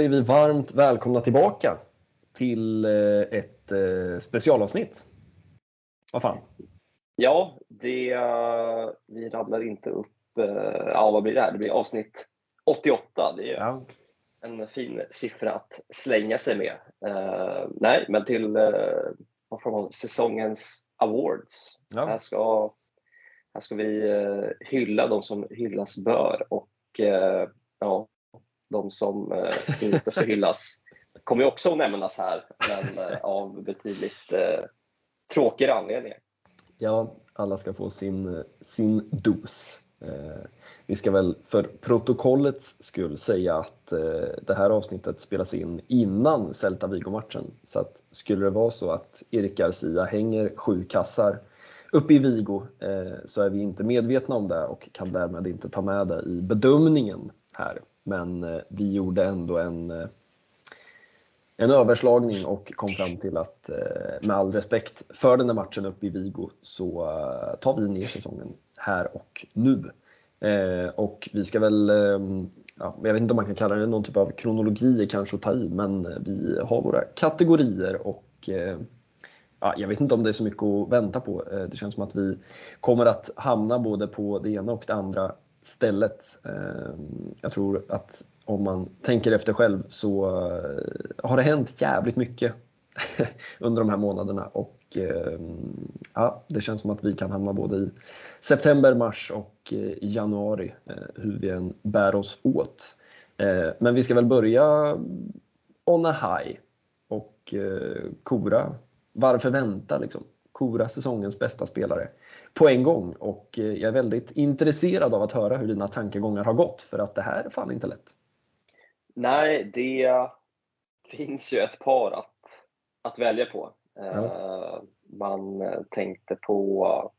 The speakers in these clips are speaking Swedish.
säger vi varmt välkomna tillbaka till eh, ett eh, specialavsnitt. Vad fan? Ja, det, vi rabblar inte upp, ja vad blir det här? Det blir avsnitt 88. Det är ja. en fin siffra att slänga sig med. nej, men till säsongens awards. Ja. Här, ska, här ska vi hylla de som hyllas bör och ja, de som eh, inte ska hyllas kommer också att nämnas här, men eh, av betydligt eh, tråkigare anledningar. Ja, alla ska få sin, sin dos. Vi ska väl för protokollets skull säga att det här avsnittet spelas in innan Celta Vigo-matchen. Så att skulle det vara så att Erik Garcia hänger sju kassar uppe i Vigo så är vi inte medvetna om det och kan därmed inte ta med det i bedömningen här. Men eh, vi gjorde ändå en, eh, en överslagning och kom fram till att eh, med all respekt för den här matchen uppe i Vigo så eh, tar vi ner säsongen här och nu. Eh, och vi ska väl, ehm, ja, jag vet inte om man kan kalla det någon typ av kronologi kanske att ta i, men eh, vi har våra kategorier och ja, jag vet inte om det är så mycket att vänta på. Det känns som att vi kommer att hamna både på det ena och det andra stället. Ehm, jag tror att om man tänker efter själv så eh, har det hänt jävligt mycket under de här månaderna och ehm, ja, det känns som att vi kan hamna både i september, mars och eh, januari eh, hur vi än bär oss åt. Men vi ska väl börja on a high och kora, varför vänta liksom? Kora säsongens bästa spelare på en gång och eh, jag är väldigt intresserad av att höra hur dina tankegångar har gått för att det här är fan inte lätt. Nej, det finns ju ett par att, att välja på. Ja. Eh, man tänkte på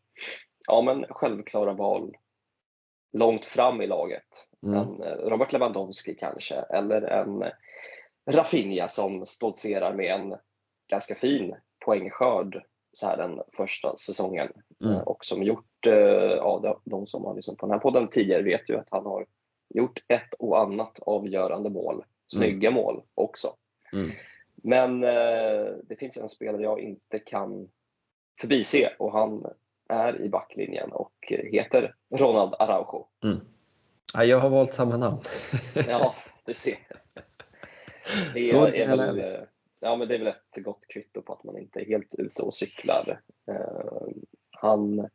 ja, men självklara val långt fram i laget. Mm. En eh, Robert Lewandowski kanske, eller en Rafinha som stoltserar med en ganska fin poängskörd så här den första säsongen. Mm. Eh, och som gjort, eh, ja, de som har lyssnat på den här podden tidigare vet ju att han har gjort ett och annat avgörande mål. Snygga mm. mål också. Mm. Men eh, det finns en spelare jag inte kan förbise och han är i backlinjen och heter Ronald Araujo. Mm. Ja, jag har valt samma namn. ja, du ser. Det är, är väl, ja, men det är väl ett gott kvitto på att man inte är helt ute och cyklar. Eh, han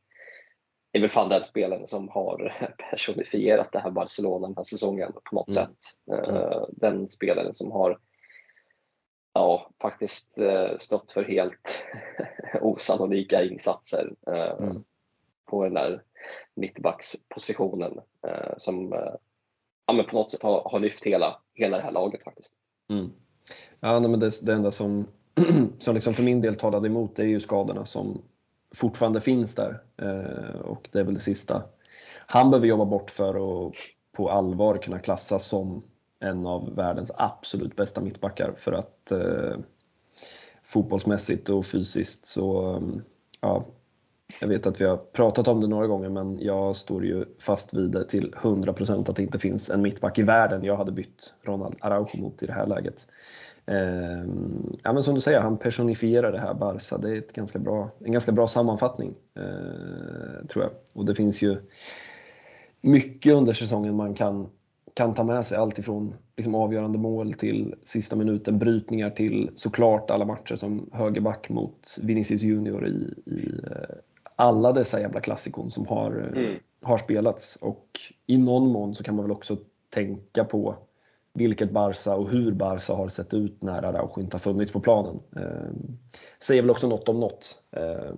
är väl fan den spelaren som har personifierat det här Barcelona den här säsongen på något mm. sätt. Eh. Den spelaren som har ja, faktiskt eh, stått för helt osannolika insatser mm. på den där mittbackspositionen som ja, men på något sätt har, har lyft hela, hela det här laget faktiskt. Mm. Ja, men det, det enda som, som liksom för min del talade emot det är ju skadorna som fortfarande finns där. Eh, och det är väl det sista han behöver jobba bort för att på allvar kunna klassas som en av världens absolut bästa mittbackar. För att eh, fotbollsmässigt och fysiskt så, mm, ja, jag vet att vi har pratat om det några gånger men jag står ju fast vid det till 100% att det inte finns en mittback i världen jag hade bytt Ronald Araujo mot i det här läget. Ehm, ja, men som du säger, han personifierar det här Barca. Det är ett ganska bra, en ganska bra sammanfattning, eh, tror jag. Och det finns ju mycket under säsongen man kan, kan ta med sig. Allt ifrån liksom avgörande mål till sista minuten, brytningar till såklart alla matcher som högerback mot Vinicius Junior i, i eh, alla dessa jävla klassikon som har, mm. har spelats. Och i någon mån så kan man väl också tänka på vilket Barca och hur Barca har sett ut när Araujo inte har funnits på planen. Eh, säger väl också något om något. Eh,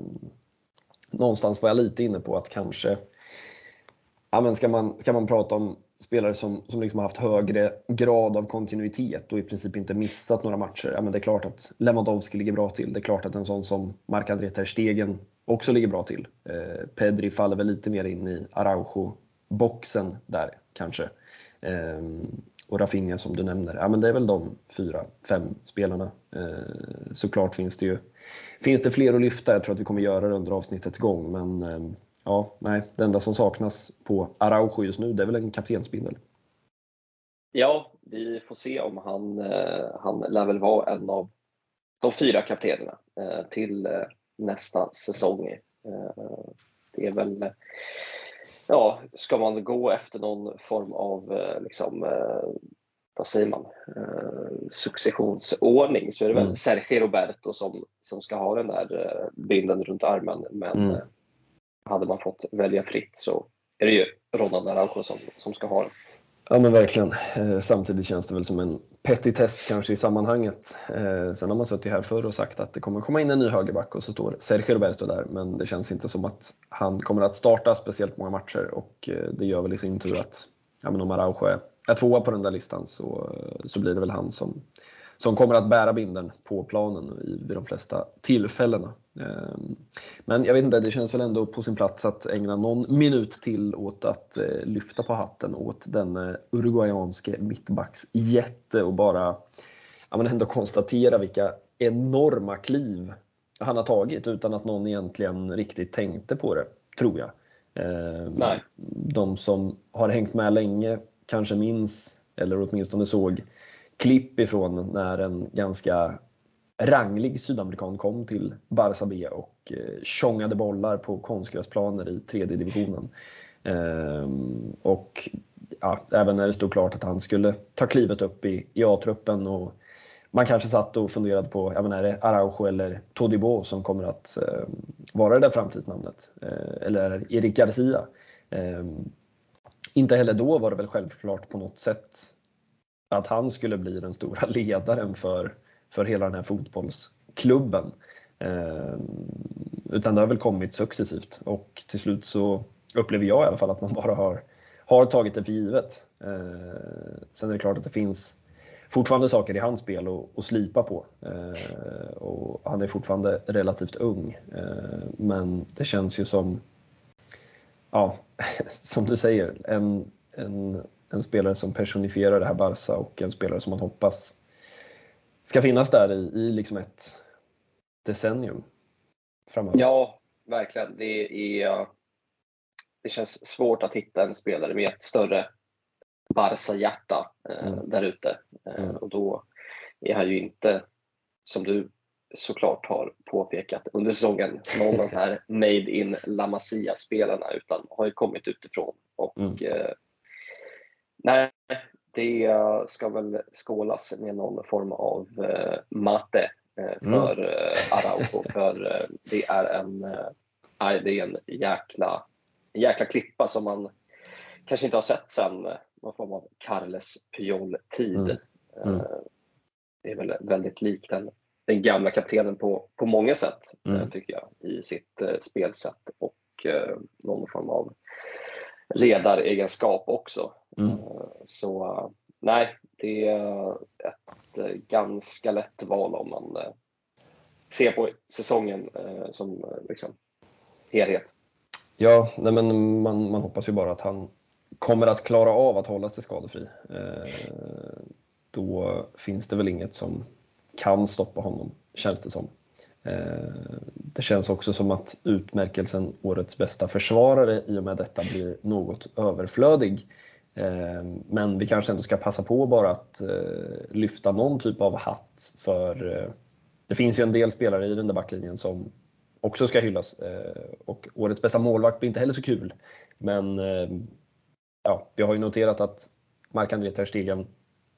någonstans var jag lite inne på att kanske, ja men ska man, ska man prata om spelare som, som liksom har haft högre grad av kontinuitet och i princip inte missat några matcher. Ja, men det är klart att Lewandowski ligger bra till. Det är klart att en sån som Marc-André Ter Stegen också ligger bra till. Eh, Pedri faller väl lite mer in i Araujo-boxen där kanske. Eh, och Rafinha som du nämner, ja men det är väl de fyra, fem spelarna. Eh, såklart finns det ju finns det fler att lyfta, jag tror att vi kommer göra det under avsnittets gång men eh, ja, nej, det enda som saknas på Araujo just nu det är väl en kaptensbindel. Ja, vi får se om han, eh, han lär väl vara en av de fyra kaptenerna eh, till eh, nästa säsong. Det är väl, ja, ska man gå efter någon form av liksom, vad säger man, successionsordning så är det väl mm. Sergio Roberto som, som ska ha den där bilden runt armen. Men mm. hade man fått välja fritt så är det ju Ronald Araujo som, som ska ha den. Ja men verkligen. Eh, samtidigt känns det väl som en petitess kanske i sammanhanget. Eh, sen har man suttit här förr och sagt att det kommer komma in en ny högerback och så står Sergio Roberto där men det känns inte som att han kommer att starta speciellt många matcher och eh, det gör väl i sin tur att ja, men om Araujo är, är tvåa på den där listan så, så blir det väl han som, som kommer att bära binden på planen vid de flesta tillfällena. Ehm, men jag vet inte, det känns väl ändå på sin plats att ägna någon minut till åt att eh, lyfta på hatten åt den uruguayanske mittbacksjätte och bara ja, men ändå konstatera vilka enorma kliv han har tagit utan att någon egentligen riktigt tänkte på det, tror jag. Ehm, Nej. De som har hängt med länge kanske minns, eller åtminstone såg klipp ifrån när en ganska ranglig sydamerikan kom till Barça B och eh, tjongade bollar på konstgräsplaner i tredje divisionen. Ehm, och ja, även när det stod klart att han skulle ta klivet upp i, i A-truppen och man kanske satt och funderade på, ja, men är det Araujo eller Todibo som kommer att eh, vara det där framtidsnamnet? Eh, eller är det Erik Garcia? Eh, inte heller då var det väl självklart på något sätt att han skulle bli den stora ledaren för, för hela den här fotbollsklubben. Eh, utan det har väl kommit successivt och till slut så upplever jag i alla fall att man bara har, har tagit det för givet. Eh, sen är det klart att det finns fortfarande saker i hans spel att, att slipa på. Eh, och han är fortfarande relativt ung. Eh, men det känns ju som, ja, som du säger, en, en en spelare som personifierar det här Barca och en spelare som man hoppas ska finnas där i, i liksom ett decennium framöver. Ja, verkligen. Det, är, det känns svårt att hitta en spelare med ett större Barca-hjärta eh, mm. där ute. Eh, mm. Och då är han ju inte, som du såklart har påpekat under säsongen, någon av de här Made in La Masia-spelarna utan har ju kommit utifrån och mm. eh, Nej, det ska väl skålas med någon form av eh, mate eh, för mm. Araujo. För det är en, det är en jäkla, en jäkla klippa som man kanske inte har sett sedan någon form av Carles Puyol-tid. Mm. Mm. Det är väl väldigt likt den, den gamla kaptenen på, på många sätt, mm. tycker jag, i sitt spelsätt och någon form av ledaregenskap också. Mm. Eh, så nej, det är ett eh, ganska lätt val om man eh, ser på säsongen som liksom helhet. Ja, nej men man, man hoppas ju bara att han kommer att klara av att hålla sig skadefri. Då finns det väl inget som kan stoppa honom, känns det som. Eh, det känns också som att utmärkelsen Årets bästa försvarare i och med detta blir något överflödig. Eh, men vi kanske ändå ska passa på bara att eh, lyfta någon typ av hatt för det finns ju en del spelare i den där backlinjen som också ska hyllas och årets bästa målvakt blir inte heller så kul. Men ja, vi har ju noterat att Marc-André Ter Stegen,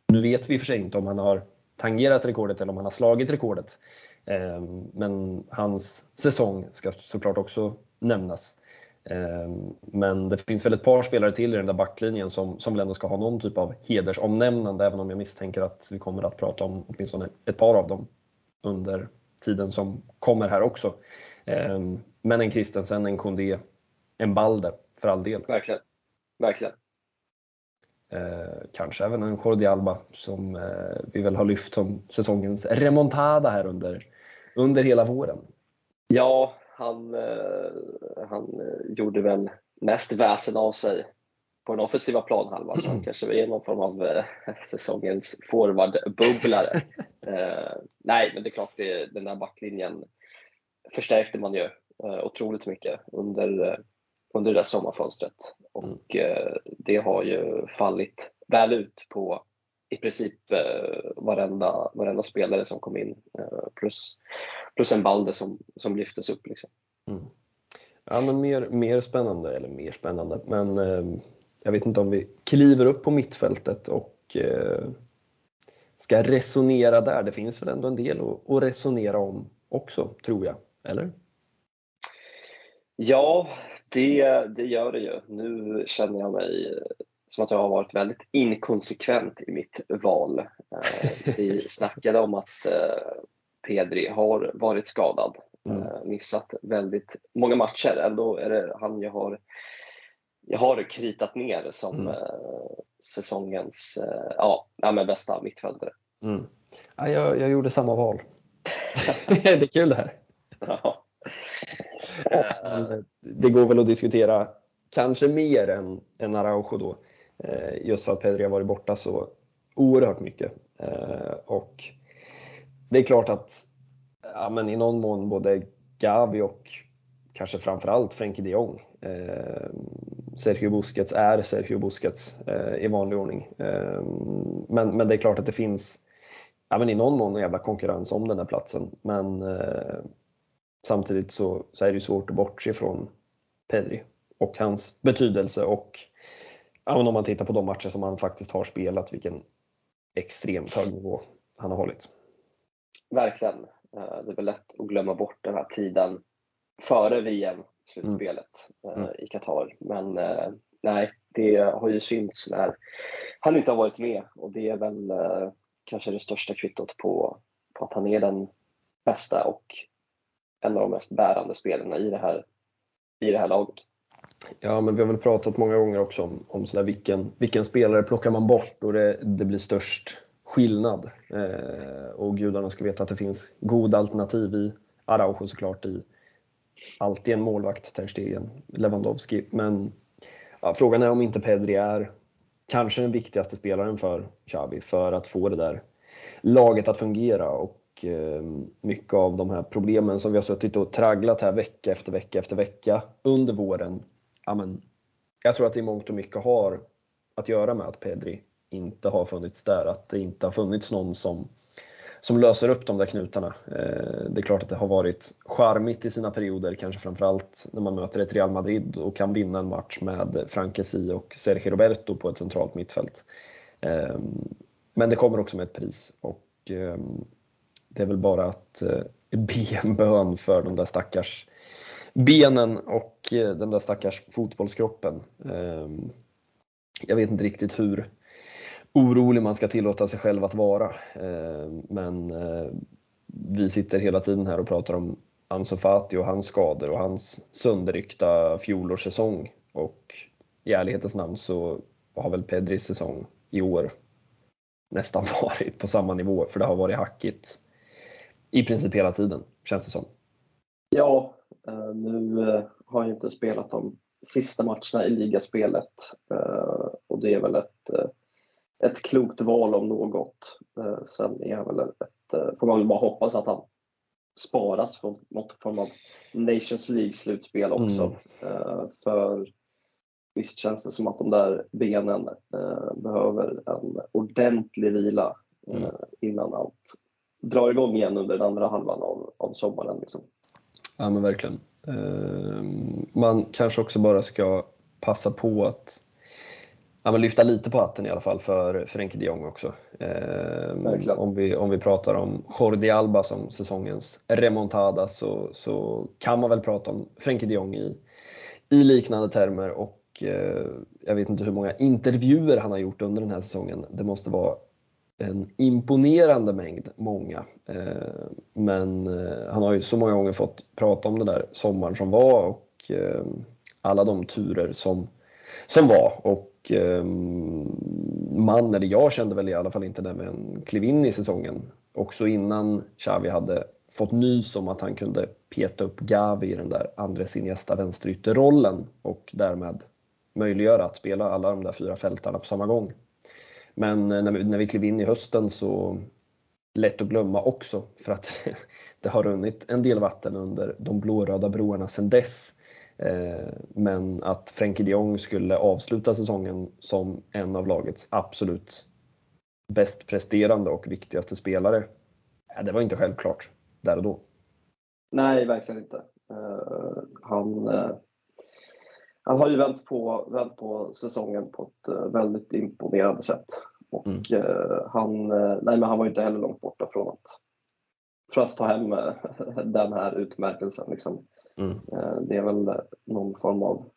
nu vet vi för sig inte om han har tangerat rekordet eller om han har slagit rekordet. Ehm, men hans säsong ska såklart också nämnas. Ehm, men det finns väl ett par spelare till i den där backlinjen som, som väl ändå ska ha någon typ av hedersomnämnande, även om jag misstänker att vi kommer att prata om åtminstone ett par av dem under tiden som kommer här också. Ehm, men en Christensen, en Kondé, en Balde för all del. Verkligen. Verkligen. Eh, kanske även en Jordi Alba som eh, vi väl har lyft som säsongens remontada här under, under hela våren. Ja, han, eh, han eh, gjorde väl mest väsen av sig på den offensiva planhalvan, så han kanske är någon form av eh, säsongens forwardbubblare. eh, nej, men det är klart, det, den där backlinjen förstärkte man ju otroligt mycket under, under det där sommarfönstret och mm. eh, det har ju fallit väl ut på i princip eh, varenda, varenda spelare som kom in. Eh, plus, plus en Balde som, som lyftes upp. Liksom. Mm. Ja, men mer, mer spännande, eller mer spännande, men eh, jag vet inte om vi kliver upp på mittfältet och eh, ska resonera där. Det finns väl ändå en del att, att resonera om också, tror jag. Eller? Ja, det, det gör det ju. Nu känner jag mig som att jag har varit väldigt inkonsekvent i mitt val. Eh, vi snackade om att eh, Pedri har varit skadad, mm. Eh, missat väldigt många matcher. Ändå är det han jag har, jag har kritat ner som mm. säsongens ja, ja, bästa mittfältare. Mm. Ja, jag, jag gjorde samma val. det är kul det här. Ja. Eh, det går väl att diskutera kanske mer än, än Araujo då. Eh, just för att Pedri har varit borta så oerhört mycket. Eh, och det är klart att ja, men i någon mån både Gavi och kanske framförallt Frenkie de Jong. Sergio Busquets är Sergio Busquets i vanlig ordning. men, men det är klart att det finns ja, men i någon mån en jävla konkurrens om den här platsen. Men samtidigt så, så är det svårt att bortse från Pedri och hans betydelse och ja, om man tittar på de matcher som han faktiskt har spelat, vilken extremt hög nivå han har hållit. Verkligen. Eh, det är väl lätt att glömma bort den här tiden före VM-slutspelet mm. mm. i Qatar. Men eh, nej, det har ju synts när han inte har varit med och det är väl eh, kanske det största kvittot på, på att han är den bästa och en av de mest bärande spelarna i det här, i det här laget. Ja, men vi har väl pratat många gånger också om, om sådär vilken, vilken spelare plockar man bort och det, det blir störst skillnad. Eh, och gudarna ska veta att det finns goda alternativ i Araujo såklart, i alltid en målvakt, Ter Stegen, Lewandowski. Men ja, frågan är om inte Pedri är kanske den viktigaste spelaren för Xavi för att få det där laget att fungera. Och Eh, mycket av de här problemen som vi har suttit och tragglat här vecka efter vecka efter vecka under våren Amen. jag tror att det i mångt och mycket har att göra med att Pedri inte har funnits där, att det inte har funnits någon som, som löser upp de där knutarna. Eh, det är klart att det har varit charmigt i sina perioder, kanske framförallt när man möter ett Real Madrid och kan vinna en match med Frankesi och Sergio Roberto på ett centralt mittfält. Eh, men det kommer också med ett pris och det är väl bara att eh, be en bön för de där stackars benen och eh, den där stackars fotbollskroppen. Ehm, jag vet inte riktigt hur orolig man ska tillåta sig själv att vara. Ehm, men eh, vi sitter hela tiden här och pratar om Ansu Fati och hans skador och hans sönderryckta fjolårssäsong. Och i ärlighetens namn så har väl Pedris säsong i år nästan varit på samma nivå, för det har varit hackigt i princip hela tiden, känns det som. Ja, Eh, nu eh, har jag inte spelat de sista matcherna i ligaspelet eh, och det är väl ett, ett klokt val om något. Sen är väl ett, får man väl bara hoppas att han sparas från något form av Nations League-slutspel också. Mm. För visst känns det som att de där benen behöver en ordentlig vila mm. innan allt drar igång igen under den andra halvan av, av sommaren. Liksom. Ja men verkligen. Ehm, man kanske också bara ska passa på att ja, men lyfta lite på hatten i alla fall för Frenkie de Jong också. Eh, om, vi, om vi pratar om Jordi Alba som säsongens remontada så, så kan man väl prata om Frenkie de Jong i, i liknande termer och eh, jag vet inte hur många intervjuer han har gjort under den här säsongen. Det måste vara en imponerande mängd, många. Eh, men eh, han har ju så många gånger fått prata om den där sommaren som var och eh, alla de turer som, som var. Och eh, man, eller jag kände väl i alla fall inte det när man klev in i säsongen. Också innan Xavi hade fått nys om att han kunde peta upp Gavi i den där Andres Iniesta vänsterytterrollen och därmed möjliggöra att spela alla de där fyra fältarna på samma gång. Men eh, när vi, när vi klev in i hösten så lätt att glömma också för att det har runnit en del vatten under de blåröda broarna sedan dess. Eh, men att Frenkie de Jong skulle avsluta säsongen som en av lagets absolut bäst presterande och viktigaste spelare, eh, det var inte självklart där och då. Nej, verkligen inte. Han, han har ju vänt på, vänt på säsongen på ett väldigt imponerande sätt. Och mm. han, nej, men han var ju inte heller långt borta från att, från att ta hem den här utmärkelsen. Liksom. Mm. Det är väl någon form av,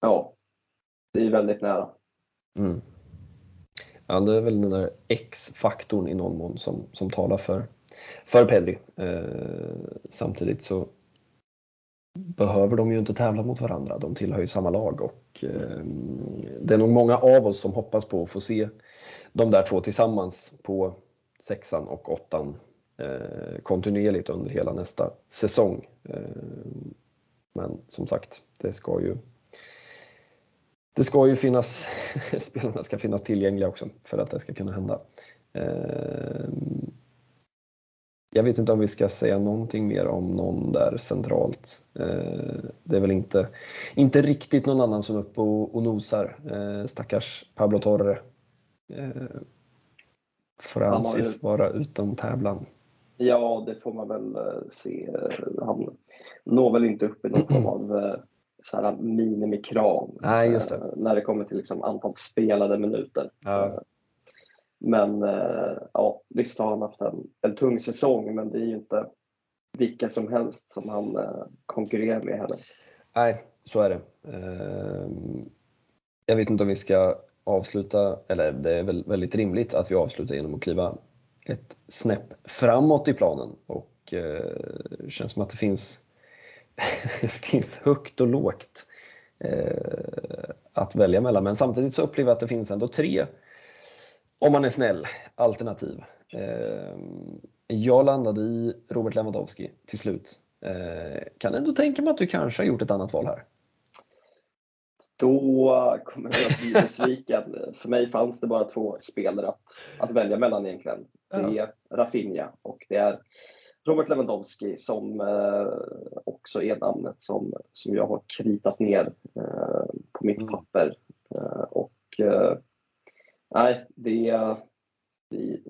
ja, det är väldigt nära. Mm. Ja, det är väl den där X-faktorn i någon mån som, som talar för, för Pedri. Eh, samtidigt så behöver de ju inte tävla mot varandra. De tillhör ju samma lag och ehm, det är nog många av oss som hoppas på att få se de där två tillsammans på sexan och åttan eh, kontinuerligt under hela nästa säsong. Ehm, men som sagt, det ska ju det ska ju finnas, spelarna ska finnas tillgängliga också för att det ska kunna hända. Ehm, Eh, jag vet inte om vi ska säga någonting mer om någon där centralt. Eh, det är väl inte, inte riktigt någon annan som är uppe och, och nosar. Eh, stackars Pablo Torre. Får anses vara utom tävlan. Ja, det får man väl se. Han når väl inte upp i någon form av så här minimikrav Nej, just det. Eh, när det kommer till liksom antal spelade minuter. Ja. Men eh, ja, visst har han haft en, en tung säsong men det är ju inte vilka som helst som han eh, konkurrerar med heller. Nej, så är det. Ehm, jag vet inte om vi ska avsluta, eller det är väl väldigt rimligt att vi avslutar genom att kliva ett snäpp framåt i planen och det känns som att det finns det finns högt och lågt eh, att välja mellan. Men samtidigt så upplever jag att det finns ändå tre, man är snäll, alternativ. Eh, jag landade i Robert Lewandowski till slut. Eh, kan ändå tänka mig att du kanske har gjort ett annat val här? Då kommer jag att bli besviken. För mig fanns det bara två spelare att, att välja mellan egentligen. Det är Rafinha och det är Robert Lewandowski som eh, också är namnet som, som jag har kritat ner på mitt mm. papper. Och nej, det, vi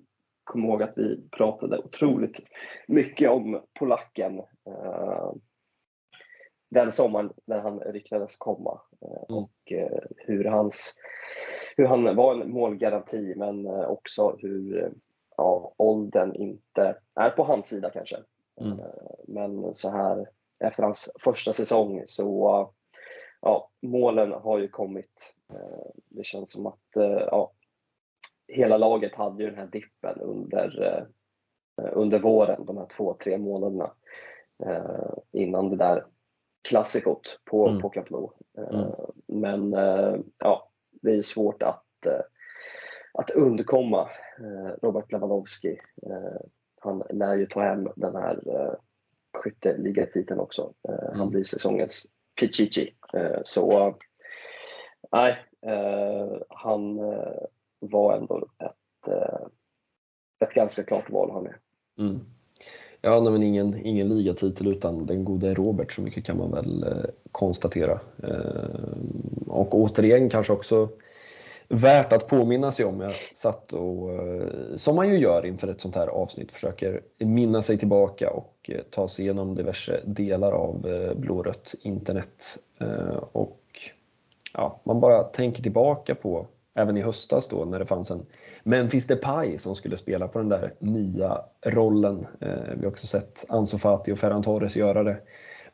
kommer ihåg att vi pratade otroligt mycket om polacken eh, den sommaren när han ryktades komma eh, mm. och hur, hans, hur han var en målgaranti men också hur ja, åldern inte är på hans sida kanske. Mm. Eh, men så här efter hans första säsong så ja, målen har ju kommit. Eh, det känns som att eh, ja, hela laget hade ju den här dippen under, under våren, de här två, tre månaderna innan det där klassikot på, mm. på Camp Nou. Mm. Men ja, det är svårt att, att undkomma Robert Lewandowski. Han lär ju ta hem den här skytteligatiteln också. Mm. Han blir säsongens Pichichi. Så nej, han var ändå ett, eh, ett ganska klart val han är. Mm. Ja, men ingen, ingen ligatitel utan den gode Robert, så mycket kan man väl eh, konstatera. Eh, och återigen kanske också värt att påminna sig om. Jag satt och, som man ju gör inför ett sånt här avsnitt, försöker minna sig tillbaka och ta sig igenom diverse delar av blårött internet. Och ja, man bara tänker tillbaka på, även i höstas då när det fanns en Memphis Depay som skulle spela på den där nya rollen. Eh, vi har också sett Ansu Fati och Ferran Torres göra det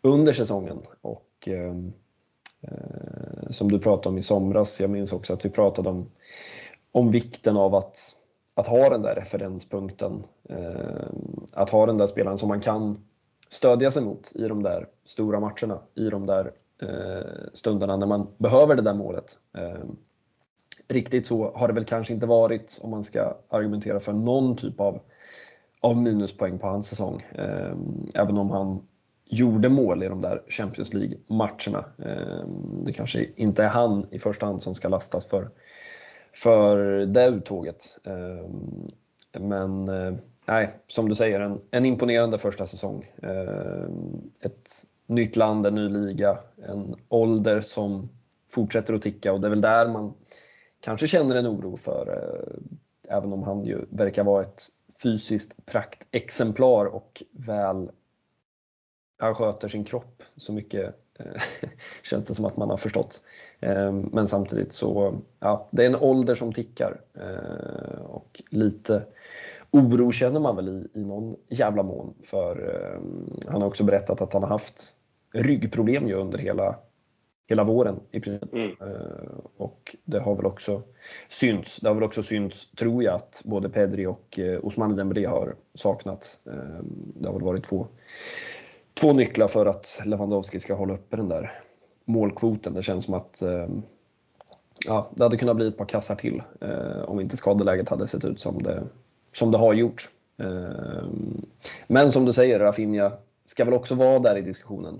under säsongen. Och ehm, Eh, som du pratade om i somras. Jag minns också att vi pratade om, om vikten av att, att ha den där referenspunkten. Eh, att ha den där spelaren som man kan stödja sig mot i de där stora matcherna, i de där eh, stunderna när man behöver det där målet. Ehm, Riktigt så har det väl kanske inte varit om man ska argumentera för någon typ av, av minuspoäng på hans säsong. Ehm, även om han gjorde mål i de där Champions League-matcherna. Ehm, det kanske inte är han i första hand som ska lastas för, för det uttåget. Ehm, men eh, nej, som du säger, en, en imponerande första säsong. Ett nytt land, en ny liga, en ålder som fortsätter att ticka och det är väl där man kanske känner en oro för, eh, även om han ju verkar vara ett fysiskt praktexemplar och väl han sköter sin kropp så mycket eh, känns det som att man har förstått. Ehm, men samtidigt så, ja, det är en ålder som tickar eh, och lite oro känner man väl i, i någon jävla mån för ehm, han har också berättat att han har haft ryggproblem ju under hela, hela våren i princip. Mm. Och det har väl också synts. Det har väl också synts, tror jag, att både Pedri och Osman Dembélé har saknats. Det har väl varit två två nycklar för att Lewandowski ska hålla uppe den där målkvoten. Det känns som att eh, ja, det hade kunnat bli ett par kassar till eh, om inte skadeläget hade sett ut som det, som det har gjort. Eh, men som du säger, Rafinha ska väl också vara där i diskussionen.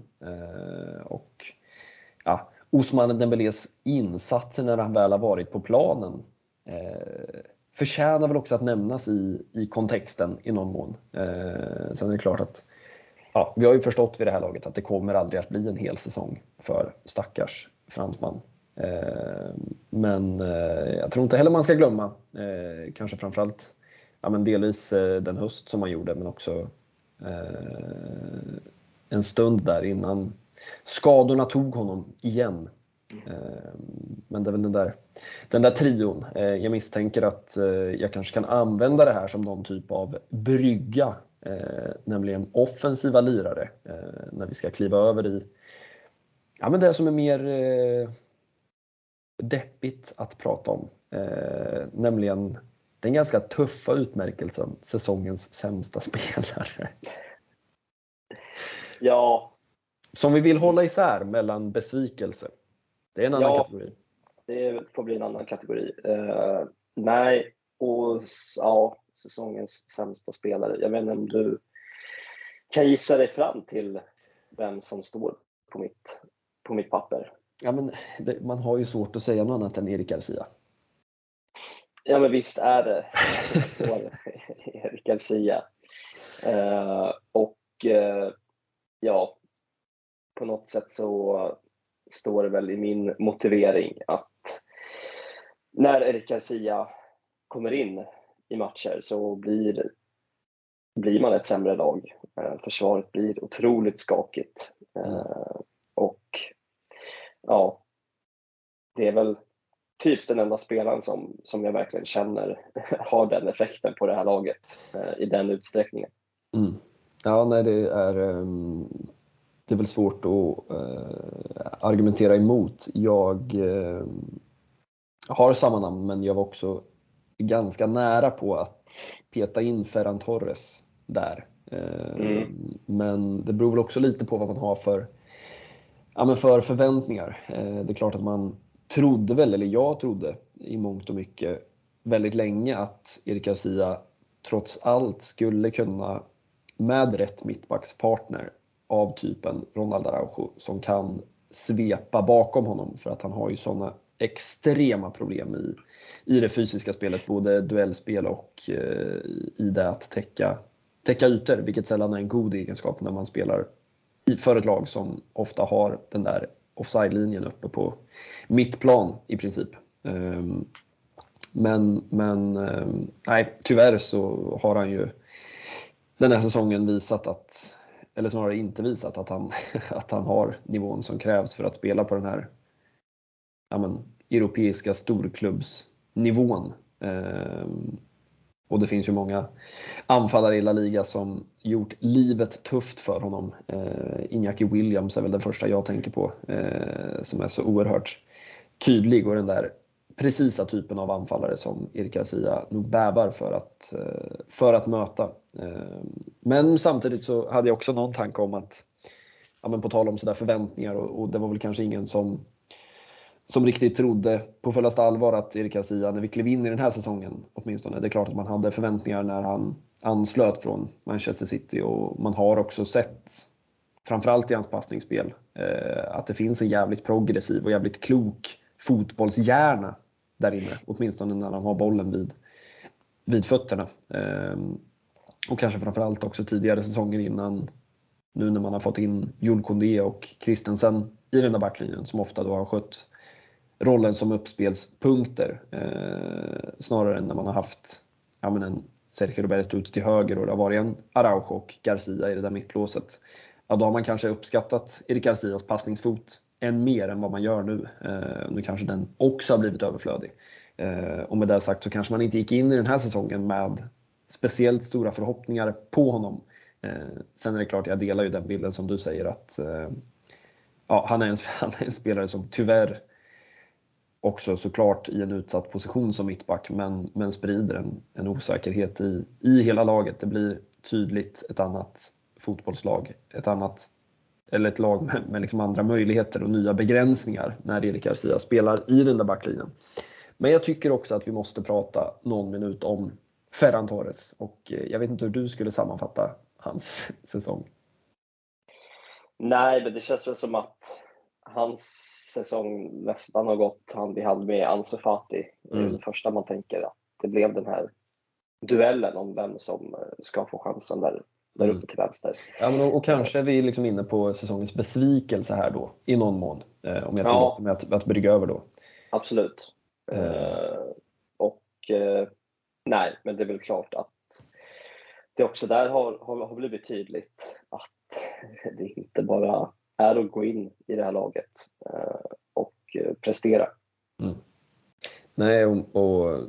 och ja, Osman Dembélés insatser när han väl har varit på planen eh, förtjänar väl också att nämnas i, i kontexten i någon mån. Eh, sen är det klart att ja, vi har ju förstått vid det här laget att det kommer aldrig att bli en hel säsong för stackars fransman. Eh, men eh, jag tror inte heller man ska glömma, eh, kanske framförallt ja, men delvis eh, den höst som man gjorde men också en stund där innan skadorna tog honom igen. Men det är väl den där, den där trion. Jag misstänker att jag kanske kan använda det här som någon typ av brygga eh, nämligen offensiva lirare, eh, när vi ska kliva över i ja, men det som är mer eh, deppigt att prata om, eh, nämligen den ganska tuffa utmärkelsen säsongens sämsta spelare. Ja. Som vi vill hålla isär mellan besvikelse. Det är en annan ja, kategori. Det får bli en annan kategori. Uh, nej, och ja, säsongens sämsta spelare. Jag vet inte om du kan gissa dig fram till vem som står på mitt, på mitt papper? Ja, men det, man har ju svårt att säga något annat än Erik Garcia. Ja, men visst är det. Erik Garcia. Uh, och uh, ja, på något sätt så står det väl i min motivering att när Erik Garcia kommer in i matcher så blir, blir man ett sämre lag. Eh, försvaret blir otroligt skakigt. Eh, och ja, det är väl typ den enda spelaren som, som jag verkligen känner har den effekten på det här laget eh, i den utsträckningen. Mm. Ja, nej det är, ehm, det är väl svårt att argumentera emot. Jag har samma namn men jag var också ganska nära på att peta in Ferran Torres där. Eh, mm. Men det beror väl också lite på vad man har för, ja, men för förväntningar. Eh, det är klart att man trodde väl, eller jag trodde i mångt och mycket väldigt länge att Erik Garcia trots allt skulle kunna med rätt mittbackspartner av typen Ronald Araujo som kan svepa bakom honom för att han har ju sådana extrema problem i, i det fysiska spelet, både duellspel och eh, i det att täcka, täcka ytor, vilket sällan är en god egenskap när man spelar i, för ett lag som ofta har den där offside-linjen uppe på mittplan i princip. Um, men, men um, nej, tyvärr så har han ju den här säsongen visat att, eller snarare inte visat att han, att han har nivån som krävs för att spela på den här ja, men, europeiska storklubbsnivån. Ehm, och det finns ju många anfallare i La Liga som gjort livet tufft för honom. Inyaki Iñaki Williams är väl den första jag tänker på eh, som är så oerhört tydlig och den där precisa typen av anfallare som Erik Garcia nog bävar för att, eh, för att möta. Eh, men samtidigt så hade jag också någon tanke om att, ja men på tal om sådär förväntningar och, och det var väl kanske ingen som som riktigt trodde på fullaste allvar att Erik Garcia, när vi klev in i den här säsongen åtminstone, det är klart att man hade förväntningar när han anslöt från Manchester City och man har också sett, framförallt i hans passningsspel, eh, att det finns en jävligt progressiv och jävligt klok fotbollshjärna där inne, åtminstone när han har bollen vid, vid fötterna. Ehm, och kanske framförallt också tidigare säsonger innan nu när man har fått in Jon Koundé och Christensen i den där backlinjen som ofta då har skött rollen som uppspelspunkter eh, snarare än när man har haft ja, men en Sergio Roberto ute till höger och det har varit en Araujo och Garcia i det där mittlåset. Ja, då har man kanske uppskattat Erik Garcias passningsfot än mer än vad man gör nu. Eh, nu kanske den också har blivit överflödig. Eh, och med det sagt så kanske man inte gick in i den här säsongen med speciellt stora förhoppningar på honom. Eh, sen är det klart, jag delar ju den bilden som du säger att eh, ja, han, är en, han är en spelare som tyvärr också såklart i en utsatt position som mittback men, men sprider en, en osäkerhet i, i hela laget. Det blir tydligt ett annat fotbollslag, ett annat eller ett lag med, med liksom andra möjligheter och nya begränsningar när Erik Garcia spelar i den där backlinjen. Men jag tycker också att vi måste prata någon minut om Ferran Torres och eh, jag vet inte hur du skulle sammanfatta hans säsong. Nej, men det känns väl som att hans säsong nästan har gått hand i hand med Ansu Fati. Mm. Det första man tänker att det blev den här duellen om vem som eh, ska få chansen där, där mm. uppe till vänster. Ja, men och, och kanske är vi liksom inne på säsongens besvikelse här då, i någon mån. Eh, om jag tillåter ja. mig att, att brygga över då. Absolut. Eh, och eh, nej, men det är väl klart att det också där har, har, har blivit tydligt att det inte bara är att gå in i det här laget eh, och eh, prestera. Mm. Nej, och, och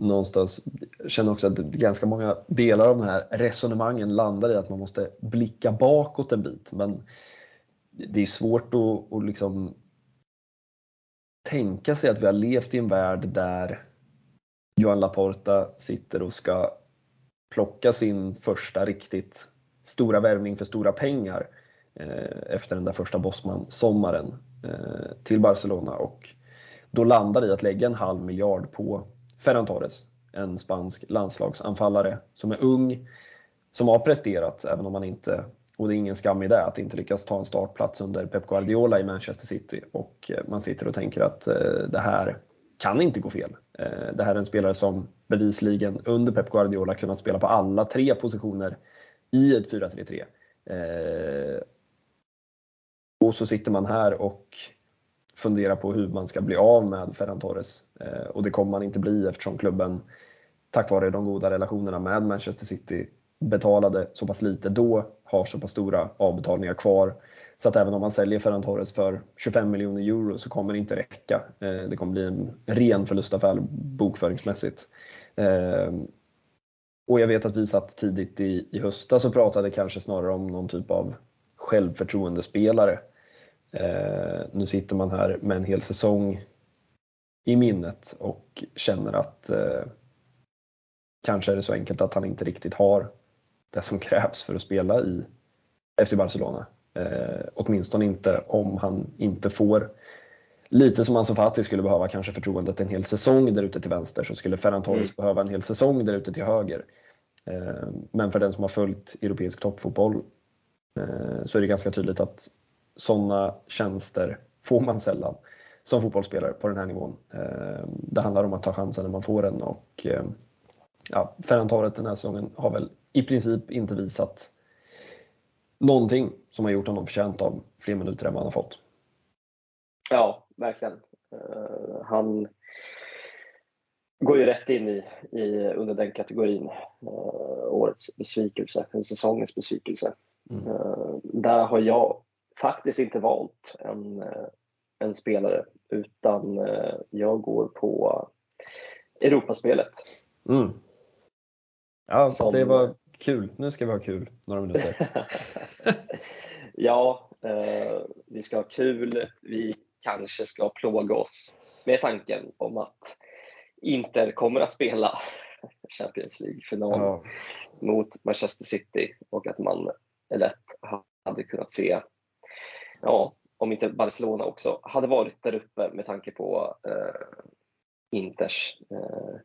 någonstans känner också att ganska många delar av de här resonemangen landar i att man måste blicka bakåt en bit. Men det är svårt att, att liksom tänka sig att vi har levt i en värld där Johan Laporta sitter och ska plocka sin första riktigt stora värvning för stora pengar eh, efter den där första Bosman-sommaren eh, till Barcelona och då landar i att lägga en halv miljard på Ferran Torres, en spansk landslagsanfallare som är ung, som har presterat även om han inte och det är ingen skam i det att inte lyckas ta en startplats under Pep Guardiola i Manchester City och eh, man sitter och tänker att eh, det här kan inte gå fel. Eh, det här är en spelare som bevisligen under Pep Guardiola kunnat spela på alla tre positioner i ett 4-3-3. Eh, och så sitter man här och fundera på hur man ska bli av med Ferran Torres. Eh, och det kommer man inte bli eftersom klubben tack vare de goda relationerna med Manchester City betalade så pass lite då har så pass stora avbetalningar kvar. Så att även om man säljer Ferran Torres för 25 miljoner euro så kommer det inte räcka. Eh, det kommer bli en ren förlustaffär bokföringsmässigt. Eh, och jag vet att vi satt tidigt i, i höstas och pratade kanske snarare om någon typ av självförtroendespelare. Eh, nu sitter man här med en hel säsong i minnet och känner att kanske är det så enkelt att han inte riktigt har det som krävs för att spela i FC Barcelona. Eh, åtminstone inte om han inte får lite som Ansu Fati skulle behöva kanske förtroendet en hel säsong där ute till vänster så skulle Ferran Torres mm. behöva en hel säsong där ute till höger. Eh, men för den som har följt europeisk toppfotboll eh, så är det ganska tydligt att sådana tjänster får man sällan som fotbollsspelare på den här nivån. Eh, det handlar om att ta chansen när man får den och eh, ja, Ferran Torres den här säsongen har väl i princip inte visat någonting som har gjort honom förtjänt av fler minuter än vad han har fått. Ja, verkligen. Uh, han går ju rätt in i, i under den kategorin, uh, årets besvikelse, säsongens besvikelse. Mm. Där har jag faktiskt inte valt en, en spelare utan jag går på Europaspelet. Mm. Ja, som... det var kul. Nu ska vi ha kul några minuter. ja, eh, vi ska ha kul. Vi kanske ska plåga oss med tanken om att Inter kommer att spela Champions League-final ja. mot Manchester City och att man lätt hade kunnat se, ja, om inte Barcelona också hade varit där uppe med tanke på eh, Inters eh,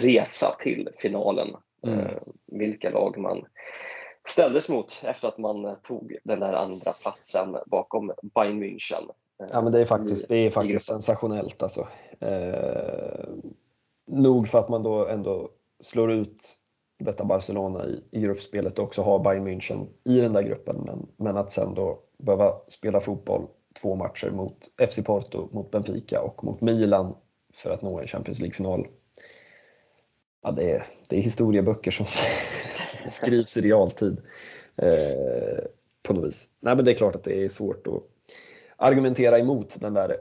resa till finalen Mm. Eh, vilka lag man ställdes mot efter att man tog den där andra platsen bakom Bayern München. Ja men det är faktiskt, det är faktiskt sensationellt alltså. Eh, nog för att man då ändå slår ut detta Barcelona i, i gruppspelet och också ha Bayern München i den där gruppen. Men, men att sen då behöva spela fotboll två matcher mot FC Porto, mot Benfica och mot Milan för att nå en Champions League-final. Ja, det, är, det är historieböcker som skrivs i realtid eh, på något vis. Nej, men det är klart att det är svårt att argumentera emot den där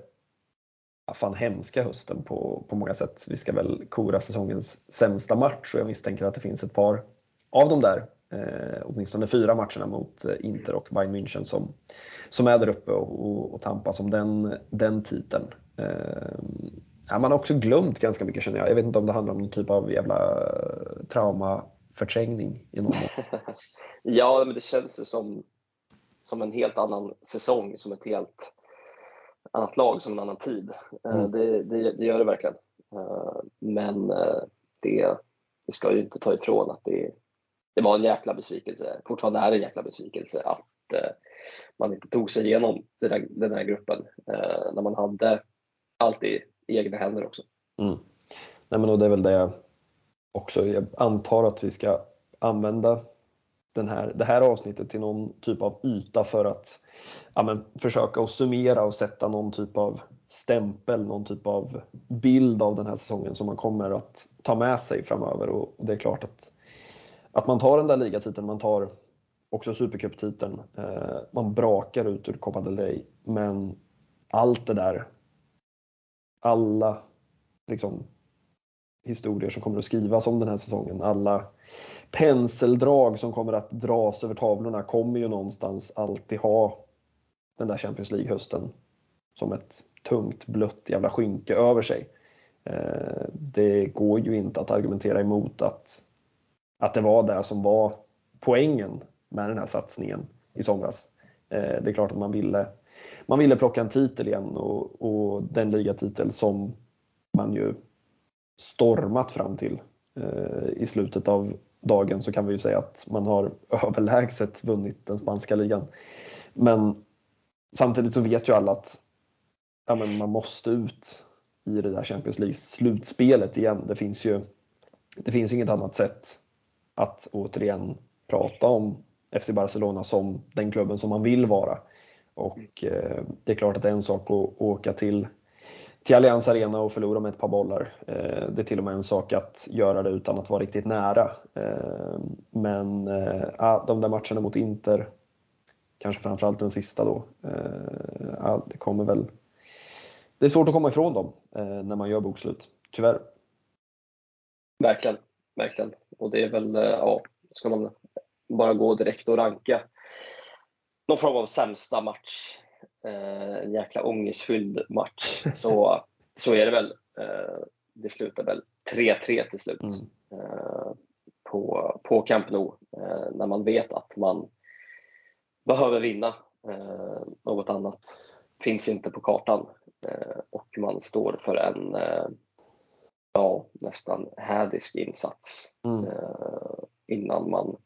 fan hemska hösten på, på många sätt. Vi ska väl kora säsongens sämsta match och jag misstänker att det finns ett par av de där, eh, åtminstone fyra matcherna mot eh, Inter och Bayern München som, som är där uppe och, och, och tampas om den, den titeln. Eh, ja, man har också glömt ganska mycket känner jag. Jag vet inte om det handlar om någon typ av jävla eh, traumaförträngning i någon Ja, men det känns som, som en helt annan säsong, som ett helt annat lag, som en annan tid. Eh, mm. Det, det, det, gör det verkligen. Eh, men eh, det, det ska ju inte ta ifrån att det, det var en jäkla besvikelse, fortfarande är en jäkla besvikelse att man inte tog sig igenom den här, den här gruppen när man hade allt i egna händer också. Mm. Nej, men det är väl det också. Jag antar att vi ska använda den här, det här avsnittet till någon typ av yta för att ja, men, försöka att summera och sätta någon typ av stämpel, någon typ av bild av den här säsongen som man kommer att ta med sig framöver. Och, det är klart att, att man tar den där ligatiteln, man tar också supercuptiteln, eh, man brakar ut ur Copa del Rey, men allt det där, alla liksom, historier som kommer att skrivas om den här säsongen, alla penseldrag som kommer att dras över tavlorna kommer ju någonstans alltid ha den där Champions League-hösten som ett tungt blött jävla skynke över sig. Eh, det går ju inte att argumentera emot att, att det var det som var poängen med den här satsningen i somras. Eh, det är klart att man ville, man ville plocka en titel igen och, och den ligatitel som man ju stormat fram till eh, i slutet av dagen så kan vi ju säga att man har överlägset vunnit den spanska ligan. Men samtidigt så vet ju alla att ja, men man måste ut i det där Champions League-slutspelet igen. Det finns ju det finns inget annat sätt att återigen prata om FC Barcelona som den klubben som man vill vara. Och eh, det är klart att det är en sak att åka till till Allians Arena och förlora med ett par bollar. Eh, det är till och med en sak att göra det utan att vara riktigt nära. Eh, men eh, ah, de där matcherna mot Inter, kanske framförallt den sista då, eh, ah, det kommer väl det är svårt att komma ifrån dem eh, när man gör bokslut, tyvärr. Verkligen, verkligen. Och det är väl, eh, ja, ska man bara gå direkt och ranka någon form av sämsta match en jäkla ångestfylld match så, så är det väl. Eh, det slutar väl 3-3 till slut mm. Eh, på, på Camp Nou när man vet att man behöver vinna. Något annat finns inte på kartan och man står för en ja, nästan hädisk insats mm. innan man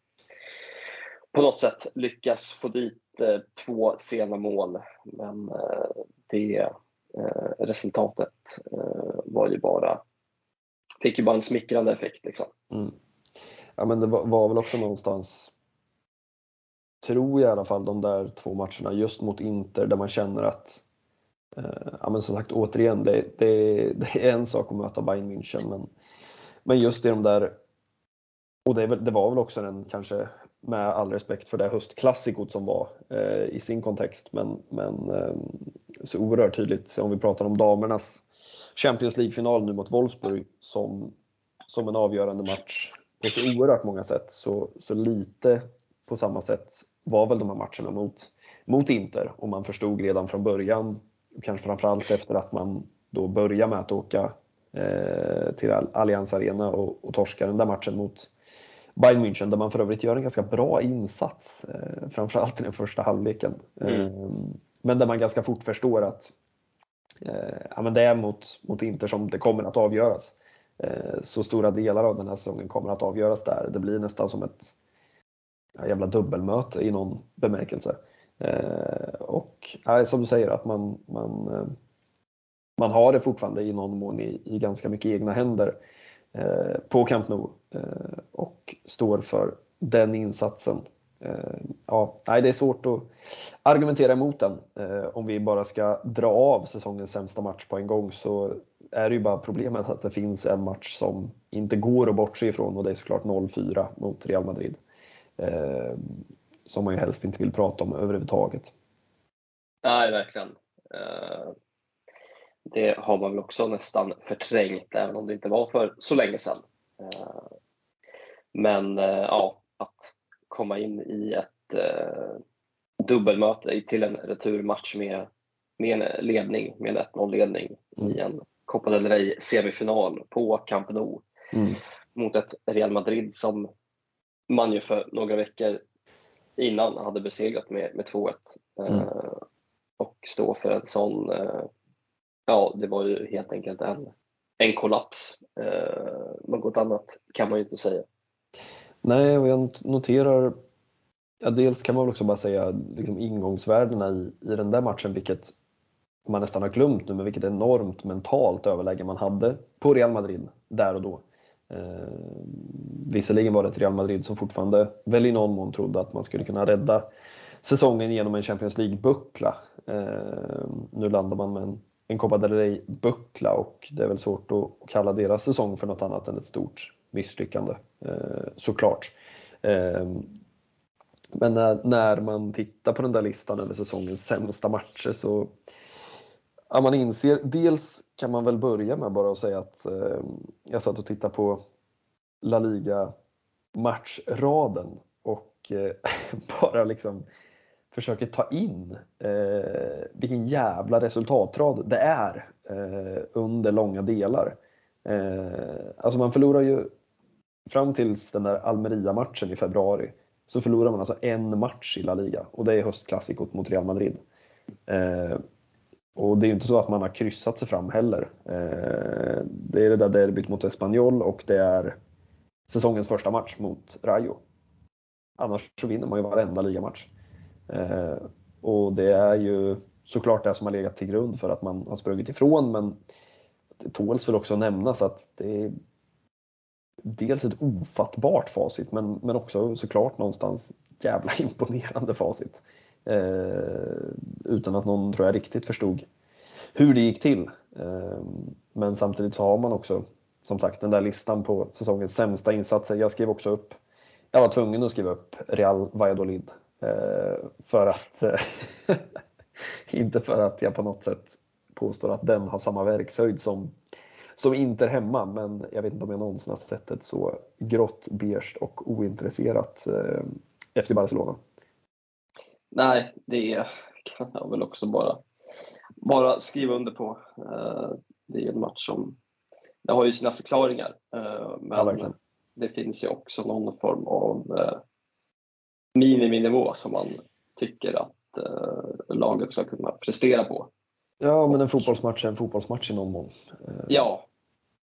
på något sätt lyckas få dit eh, Eh, två sena mål. Men eh, det eh, resultatet eh, var ju bara, fick ju bara en smickrande effekt. Liksom. Mm. Ja men det var, var, väl också någonstans, tror jag i alla fall, de där två matcherna just mot Inter där man känner att eh, Ja men som sagt återigen, det, det, det är en sak att möta Bayern München men, men just i de där och det, det, var väl också den kanske med all respekt för det höstklassikot som var eh, i sin kontext. Men, men eh, så oerhört tydligt om vi pratar om damernas Champions League-final nu mot Wolfsburg som, som en avgörande match på så oerhört många sätt. Så, så lite på samma sätt var väl de här matcherna mot, mot Inter och man förstod redan från början, kanske framförallt efter att man då började med att åka eh, till Allianz Arena och, och torska den där matchen mot Bayern München där man för övrigt gör en ganska bra insats, eh, framförallt i den första halvleken. Mm. Eh, men där man ganska fort förstår att eh, ja, men det är mot, mot Inter som det kommer att avgöras. Eh, så stora delar av den här säsongen kommer att avgöras där. Det blir nästan som ett ja, jävla dubbelmöte i någon bemärkelse. Och ja, som du säger att man, man, man har det fortfarande i någon mån i, i ganska mycket egna händer. Eh, på Camp Nou eh, och står för den insatsen. Eh, ja, nej, det är svårt att argumentera emot den. Om vi bara ska dra av säsongens sämsta match på en gång så är det ju bara problemet att det finns en match som inte går att bortse ifrån och det är såklart 0-4 mot Real Madrid. Som man ju helst inte vill prata om överhuvudtaget. Nej, verkligen. Det har man väl också nästan förträngt, även om det inte var för så länge sedan. Men ja, att komma in i ett eh, dubbelmöte till en returmatch med, med en ledning, med en 1-0 ledning mm. i en Copa del Rey semifinal på Camp Nou mm. mot ett Real Madrid som man ju för några veckor innan hade besegrat med, med 2-1. Mm. Eh, och stå för en sån, eh, ja det var ju helt enkelt en, en kollaps. Eh, något annat kan man ju inte säga. Nej, och jag noterar, ja, dels kan man väl också bara säga liksom ingångsvärdena i, i den där matchen, vilket man nästan har glömt nu, men vilket enormt mentalt överläge man hade på Real Madrid där och då. Eh, visserligen var det ett Real Madrid som fortfarande väl i någon mån trodde att man skulle kunna rädda säsongen genom en Champions League-buckla. Eh, nu landar man med en, en Copa del Rey-buckla och det är väl svårt att kalla deras säsong för något annat än ett stort misslyckande eh, såklart. Ehm, men när, man tittar på den där listan över säsongens sämsta matcher så ja, man inser, dels kan man väl börja med bara att säga att ehm, jag satt och tittade på La Liga matchraden och eh, bara liksom försöker ta in eh, vilken jävla resultatrad det är eh, under långa delar. Eh, alltså man förlorar ju fram tills den där Almeria-matchen i februari så förlorar man alltså en match i La Liga och det är höstklassikot mot Real Madrid. Eh, och det är ju inte så att man har kryssat sig fram heller. Eh, det är det där derbyt mot Espanyol och det är säsongens första match mot Rayo. Annars så vinner man ju varenda ligamatch. Eh, och det är ju såklart det som har legat till grund för att man har sprungit ifrån men det tåls väl också att nämnas att det är dels ett ofattbart facit men, men också såklart någonstans jävla imponerande facit. Eh, utan att någon tror jag riktigt förstod hur det gick till. Eh, men samtidigt så har man också som sagt den där listan på säsongens sämsta insatser. Jag skrev också upp, jag var tvungen att skriva upp Real Valladolid. Eh, för att, inte för att jag på något sätt påstår att den har samma verkshöjd som som Inter hemma, men jag vet inte om jag någonsin har sett ett så grått, beige och ointresserat eh, FC Barcelona. Nej, det kan jag väl också bara, bara skriva under på. Eh, det är en match som det har ju sina förklaringar, eh, men ja, det finns ju också någon form av eh, miniminivå som man tycker att eh, laget ska kunna prestera på. Ja, men en fotbollsmatch är en fotbollsmatch i någon mån. Eh, ja,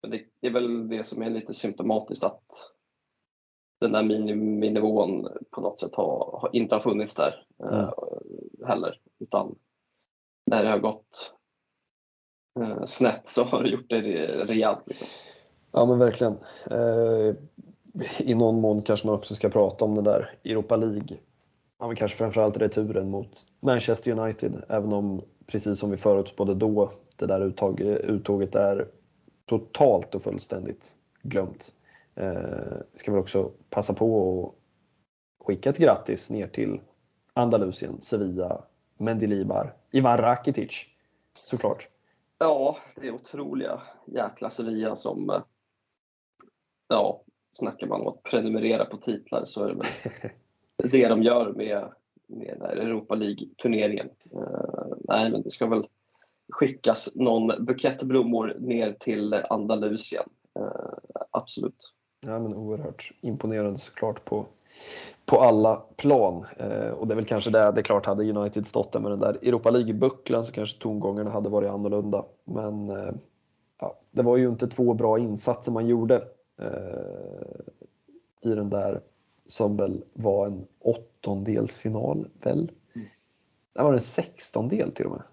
men det, det, är väl det som är lite symptomatiskt att den där miniminivån på något sätt har, har inte har funnits där mm. eh, heller. Utan när det har gått eh, snett så har det gjort det rejält. Liksom. Ja men verkligen. Eh, i någon mån kanske man också ska prata om den där Europa League. Ja, men kanske framförallt returen mot Manchester United. Även om precis som vi förutspådde då, det där uttag, uttåget är totalt och fullständigt glömt. Eh, ska väl också passa på att skicka ett grattis ner till Andalusien, Sevilla, Mendilibar, Ivan Rakitic såklart. Ja, det är otroliga jäkla Sevilla som, eh, ja, snackar man om att prenumerera på titlar så är det väl det de gör med, med Europa League-turneringen. Uh, nej, men det ska väl skickas någon bukett blommor ner till Andalusien. Uh, absolut. Ja, men oerhört imponerande såklart på, på alla plan. Eh, och det är väl kanske det, det är klart hade United stått där med den där Europa League-bucklan så kanske tongångarna hade varit annorlunda. Men eh, ja, det var ju inte två bra insatser man gjorde i den där som väl var en åttondelsfinal väl? Mm. Det var en sextondel till och med.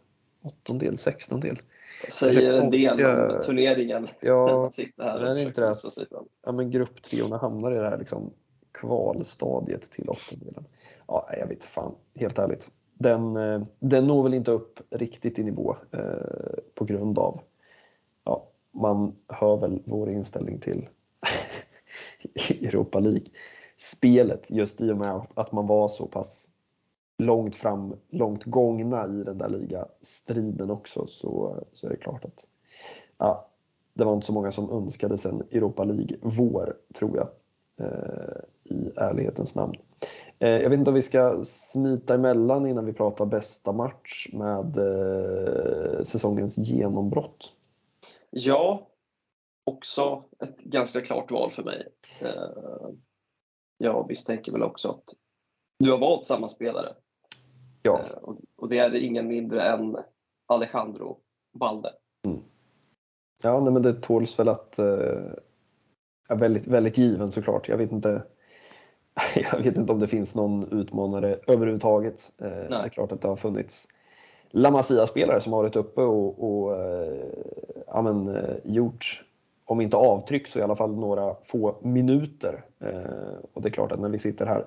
åttondel, sextondel. Säger en del om turneringen. Ja, här är det inte det ja, men grupptriorna hamnar i det här liksom kvalstadiet till åttondelen. Ja, jag vet fan, helt ärligt. Den, eh, den når väl inte upp riktigt i nivå eh, på grund av, ja, man hör väl vår inställning till Europa League-spelet just i och med att man var så pass långt fram, långt gångna i den där ligastriden också så, så är det klart att ja, det var inte så många som önskade sen Europa League-vår, tror jag, eh, i ärlighetens namn. Eh, jag vet inte om vi ska smita emellan innan vi pratar bästa match med eh, säsongens genombrott. Ja, också ett ganska klart val för mig. Eh, jag misstänker väl också att du har valt samma spelare. Ja. Eh, och det är ingen mindre än Alejandro Balde. Mm. Ja, nej, men det tåls väl att eh, är väldigt, väldigt given såklart. Jag vet inte jag vet inte om det finns någon utmanare överhuvudtaget. Eh, det är klart att det har funnits La Masia-spelare som har varit uppe och, och ja, men, gjort om inte avtryck så i alla fall några få minuter. Eh, och det är klart att när vi sitter här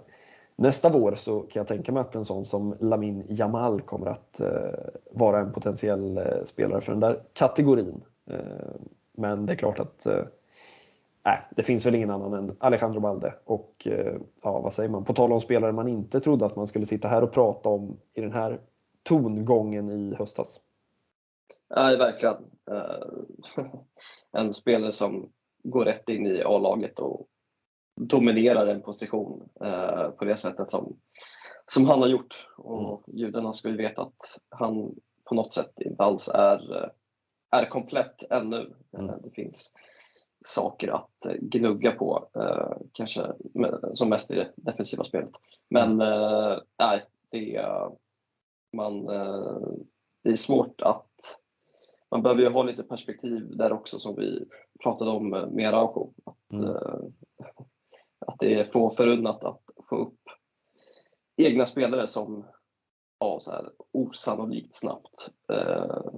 nästa vår så kan jag tänka mig att en sån som Lamin Jamal kommer att eh, vara en potentiell eh, spelare för den där kategorin. Eh, men det är klart att Nej, det finns väl ingen annan än Alejandro Balde. Och eh, ja, vad säger man? På tal om spelare man inte trodde att man skulle sitta här och prata om i den här tongången i höstas. Nej, verkligen. en spelare som går rätt in i A-laget och dominerar en position eh, på det sättet som, som han har gjort. Och mm. judarna ska ju veta att han på något sätt inte alls är, är komplett ännu. Mm. Eh, det finns saker att eh, gnugga på, eh, kanske som mest i det defensiva spelet. Men mm. eh, nej, det, man, eh, det är svårt att man behöver ju ha lite perspektiv där också som vi pratade om med Araujo. Att, mm. Eh, att det är få förunnat att få upp egna spelare som ja, så här, osannolikt snabbt eh,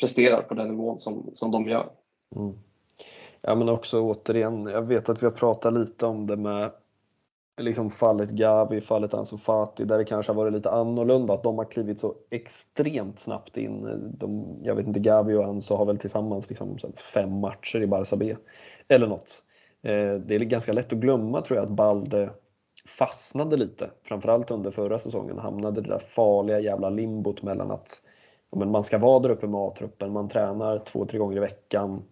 presterar på den nivån som, som de gör. Mm. Ja men också återigen, jag vet att vi har pratat lite om det med liksom fallet Gavi, fallet Ansu Fati, där det kanske har varit lite annorlunda, att de har klivit så extremt snabbt in. De, jag vet inte, Gavi och Ansu har väl tillsammans liksom fem matcher i Barça B, eller något. Eh, det är ganska lätt att glömma tror jag att Balde fastnade lite, framförallt under förra säsongen, hamnade det där farliga jävla limbot mellan att men man ska vara där uppe med A-truppen, man tränar två, tre gånger i veckan,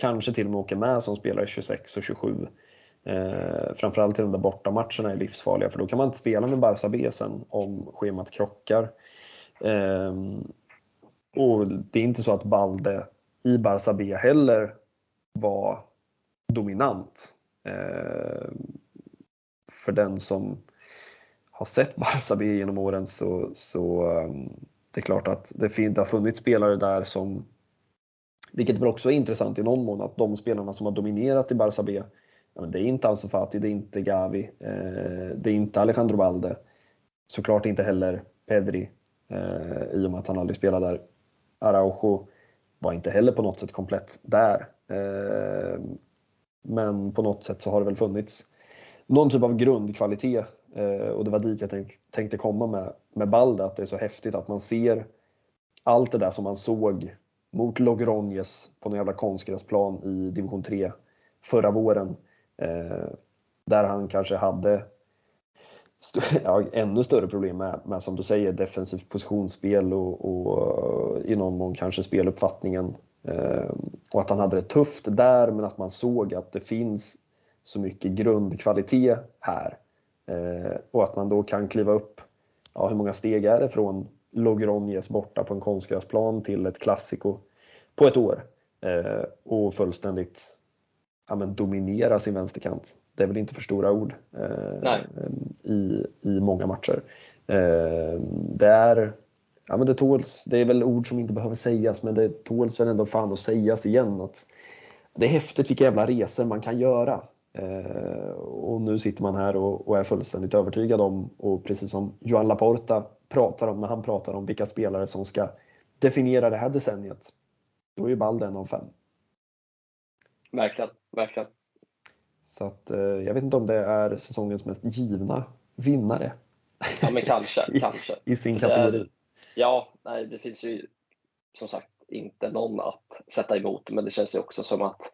kanske till och med åker med som spelare 26 och 27 Eh, framförallt i de där bortamatcherna är livsfarliga för då kan man inte spela med Barca B sen om schemat krockar. Eh, och det är inte så att Balde i Barca B heller var dominant. Eh, för den som har sett Barca B genom åren så, så ehm, det är klart att det, fin- det har funnits spelare där som, vilket väl också är intressant i någon mån, att de spelarna som har dominerat i Barca B det är inte Ansu Fati, det är inte Gavi, eh, det är inte Alejandro Balde. Såklart inte heller Pedri eh, i och med att han aldrig spelade där. Araujo var inte heller på något sätt komplett där. Eh, men på något sätt så har det väl funnits någon typ av grundkvalitet och det var dit jag tänkte komma med, med Balde, att det är så häftigt att man ser allt det där som man såg mot Logronjes på någon jävla konstgräsplan i division 3 förra våren Eh, där han kanske hade st ja, ännu större problem med, med, som du säger, defensivt positionsspel och, och eh, i någon mån kanske speluppfattningen. Eh, och att han hade det tufft där, men att man såg att det finns så mycket grundkvalitet här. Eh, och att man då kan kliva upp, ja, hur många steg är det från Logronjes borta på en konstgräsplan till ett klassiko på ett år? Eh, och fullständigt ja, men dominera sin vänsterkant. Det är väl inte för stora ord eh, i, i många matcher. Eh, det är Ja men det tåls, det är väl ord som inte behöver sägas men det tåls väl ändå fan att sägas igen att det är häftigt vilka jävla resor man kan göra. Eh, och nu sitter man här och, och, är fullständigt övertygad om, och precis som Joan Laporta pratar om när han pratar om vilka spelare som ska definierar det här decenniet, då är ju Balde en av fem. Verkligen, verkligen. Så att, eh, jag vet inte om det är säsongens mest givna vinnare. Ja men kanske, I, kanske. I sin För kategori. är- Ja, nej det finns ju som sagt inte någon att sätta emot men det känns ju också som att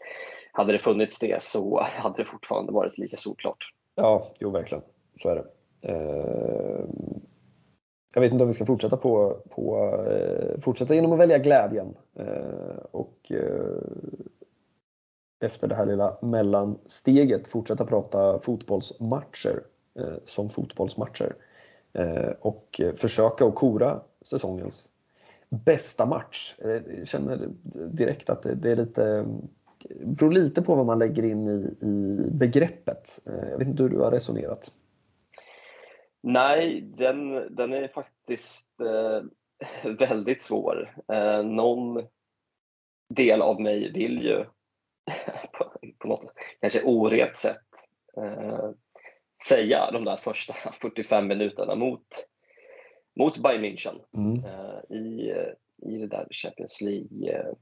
hade det funnits det så hade det fortfarande varit lika solklart. Ja, jo verkligen. Så är det. Eh, Jag vet inte om vi ska fortsätta på, på eh, fortsätta genom att välja glädjen. Eh, Och efter det här lilla mellansteget fortsätta prata fotbollsmatcher eh, som fotbollsmatcher. Eh, Och eh, försöka att kora säsongens bästa match. Eh, jag känner direkt att det, det är lite det beror lite på vad man lägger in i, i begreppet. Eh, Jag vet inte hur du har resonerat. Nej, den, den är faktiskt eh, väldigt svår. Eh, någon del av mig vill ju på, på något kanske oret sätt eh, säga de där första 45 minuterna mot, mot Bayern München Mm. eh, i, eh, i det där Champions League eh,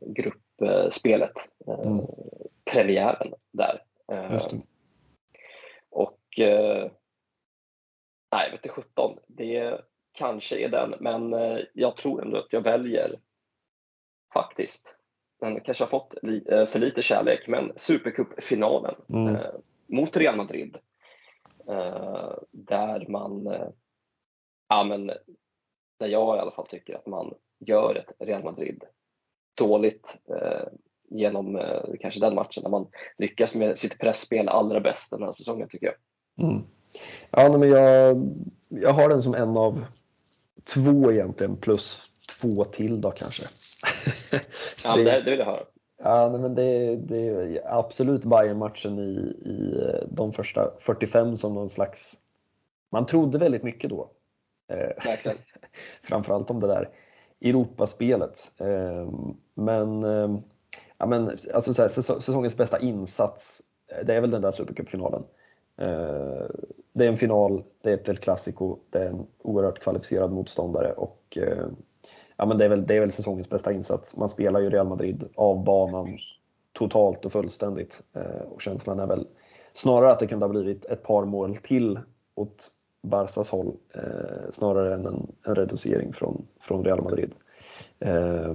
gruppspelet, eh, Mm. premiären där. Och nej, vet du 17, det kanske är den, men jag tror ändå att jag väljer faktiskt, den kanske har fått li, eh, för lite kärlek, men Supercup-finalen Mm. eh, mot Real Madrid. Eh, där man, eh, ja men, där jag i alla fall tycker att man gör ett Real Madrid dåligt eh, genom eh, kanske den matchen när man lyckas med sitt pressspel allra bäst den här säsongen tycker jag. Mm. Ja, men jag, jag har den som en av två egentligen plus två till då kanske. Ja, det, det vill jag höra. Ja, nej, men det, det är absolut Bayern-matchen i, i de första 45 som någon slags... Man trodde väldigt mycket då. Eh, Verkligen. framförallt om det där Europaspelet. Eh, men, eh, ja, men alltså så här, säso- säsongens bästa insats, eh, det är väl den där Supercupfinalen. Eh, Det är en final, det är ett El Clasico, det är en oerhört kvalificerad motståndare och eh, ja, men det, är väl, det är väl säsongens bästa insats. Man spelar ju Real Madrid av banan totalt och fullständigt eh, och känslan är väl snarare att det kunde ha blivit ett par mål till åt Barcas håll eh, snarare än en, en reducering från, från Real Madrid. Eh,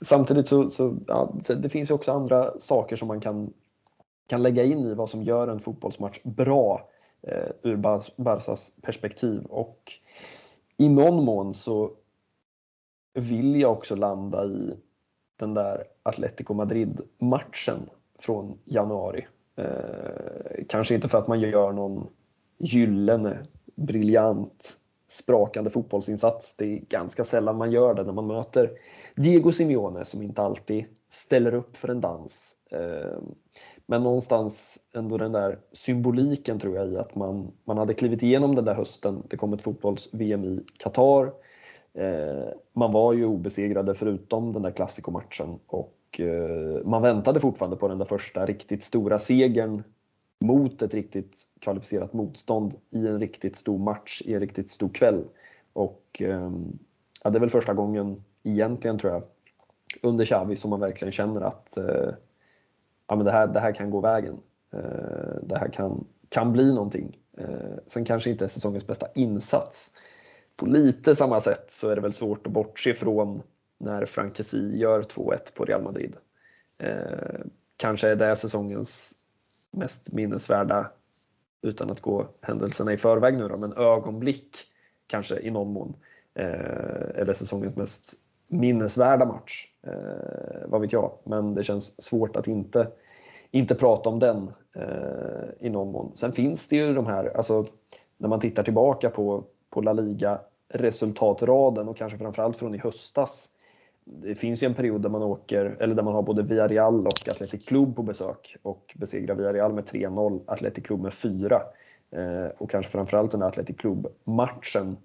samtidigt så, så ja, det finns ju också andra saker som man kan, kan lägga in i vad som gör en fotbollsmatch bra eh, ur Barcas perspektiv och i någon mån så vill jag också landa i den där Atletico Madrid-matchen från januari. Eh, kanske inte för att man gör någon gyllene, briljant, sprakande fotbollsinsats. Det är ganska sällan man gör det när man möter Diego Simeone som inte alltid ställer upp för en dans. Eh, men någonstans ändå den där symboliken tror jag i att man, man hade klivit igenom den där hösten. Det kom ett fotbolls-VM i Qatar. Eh, man var ju obesegrade förutom den där klassikomatchen och eh, man väntade fortfarande på den där första riktigt stora segern mot ett riktigt kvalificerat motstånd i en riktigt stor match i en riktigt stor kväll. Och eh, ja, det är väl första gången egentligen tror jag under Xavi som man verkligen känner att eh, ja, men det, här, det här kan gå vägen. Eh, det här kan, kan bli någonting. Eh, sen kanske inte är säsongens bästa insats. På lite samma sätt så är det väl svårt att bortse från när Frank gör 2-1 på Real Madrid. Eh, kanske är det säsongens mest minnesvärda, utan att gå händelserna i förväg nu då, men ögonblick kanske i någon mån. Eh, eller säsongens mest minnesvärda match. Eh, vad vet jag, men det känns svårt att inte, inte prata om den eh, i någon mån. Sen finns det ju de här, alltså när man tittar tillbaka på, på La Liga resultatraden och kanske framförallt från i höstas. Det finns ju en period där man åker, eller där man har både Villarreal och Athletic Club på besök och besegrar Villarreal med 3-0, Athletic Club med 4. Eh, och kanske framförallt den här Athletic Club-matchen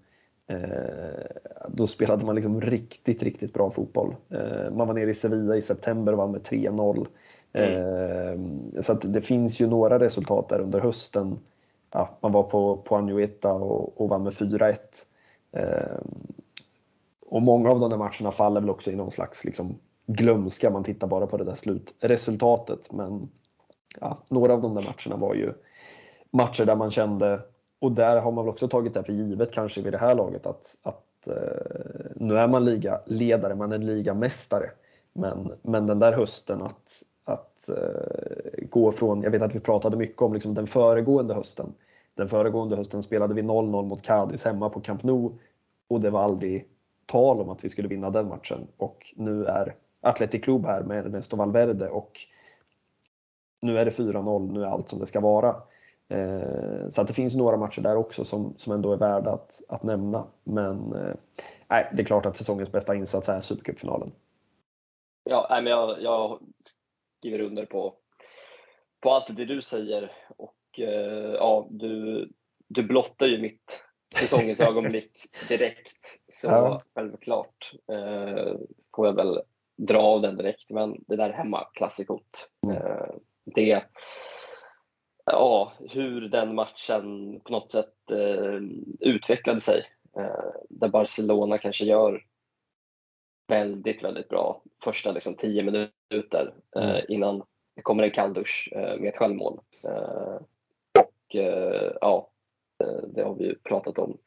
Eh, då spelade man liksom riktigt, riktigt bra fotboll. Eh, man var nere i Sevilla i september och vann med 3-0. Eh, så det finns ju några resultat där under hösten. Ja, man var på, på Anueta och, och vann med 4-1. Eh, och många av de där matcherna faller väl också i någon slags liksom, glömska. Man tittar bara på det där slutresultatet. Men ja, några av de där matcherna var ju matcher där man kände, och där har man väl också tagit det för givet kanske vid det här laget, att, att eh, nu är man ligaledare, man är ligamästare. Men, men den där hösten att, att eh, gå från, jag vet att vi pratade mycket om liksom den föregående hösten. Den föregående hösten spelade vi 0-0 mot Cadiz hemma på Camp Nou och det var aldrig tal om att vi skulle vinna den matchen. Och nu är Athletic Club här med Ernesto Valverde och nu är det 4-0, nu är allt som det ska vara. Eh, så att det finns några matcher där också som, som ändå är värda att, att nämna. Men eh, det är klart att säsongens bästa insats är Supercupfinalen. Ja, men jag, jag skriver under på, på allt det du säger och eh, ja, du, du blottar ju mitt säsongens ögonblick direkt. Så ja. självklart eh, får jag väl dra av den direkt. Men det där hemmaklassikot, mm. eh, det ja, hur den matchen på något sätt eh, utvecklade sig. Eh, där Barcelona kanske gör väldigt, väldigt bra första liksom, tio minuter eh, mm. innan det kommer en kalldusch eh, med ett självmål. Eh, och eh, ja, det har vi ju pratat om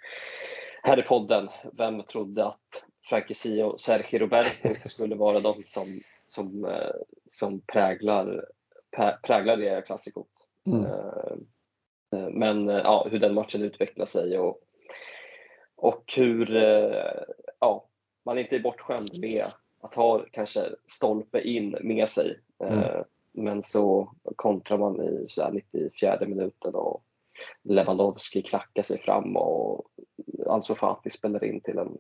här i podden. Vem trodde att Frankie och Sergio Roberto skulle vara de som, som, som präglar, präglar det klassikot? Mm. Men ja, hur den matchen utvecklar sig och, och hur ja, man inte är bortskämd med att ha kanske stolpe in med sig. Mm. Eh, men så kontrar man i så 94 minuten och Lewandowski klackar sig fram och Ansu Fati spelar in till en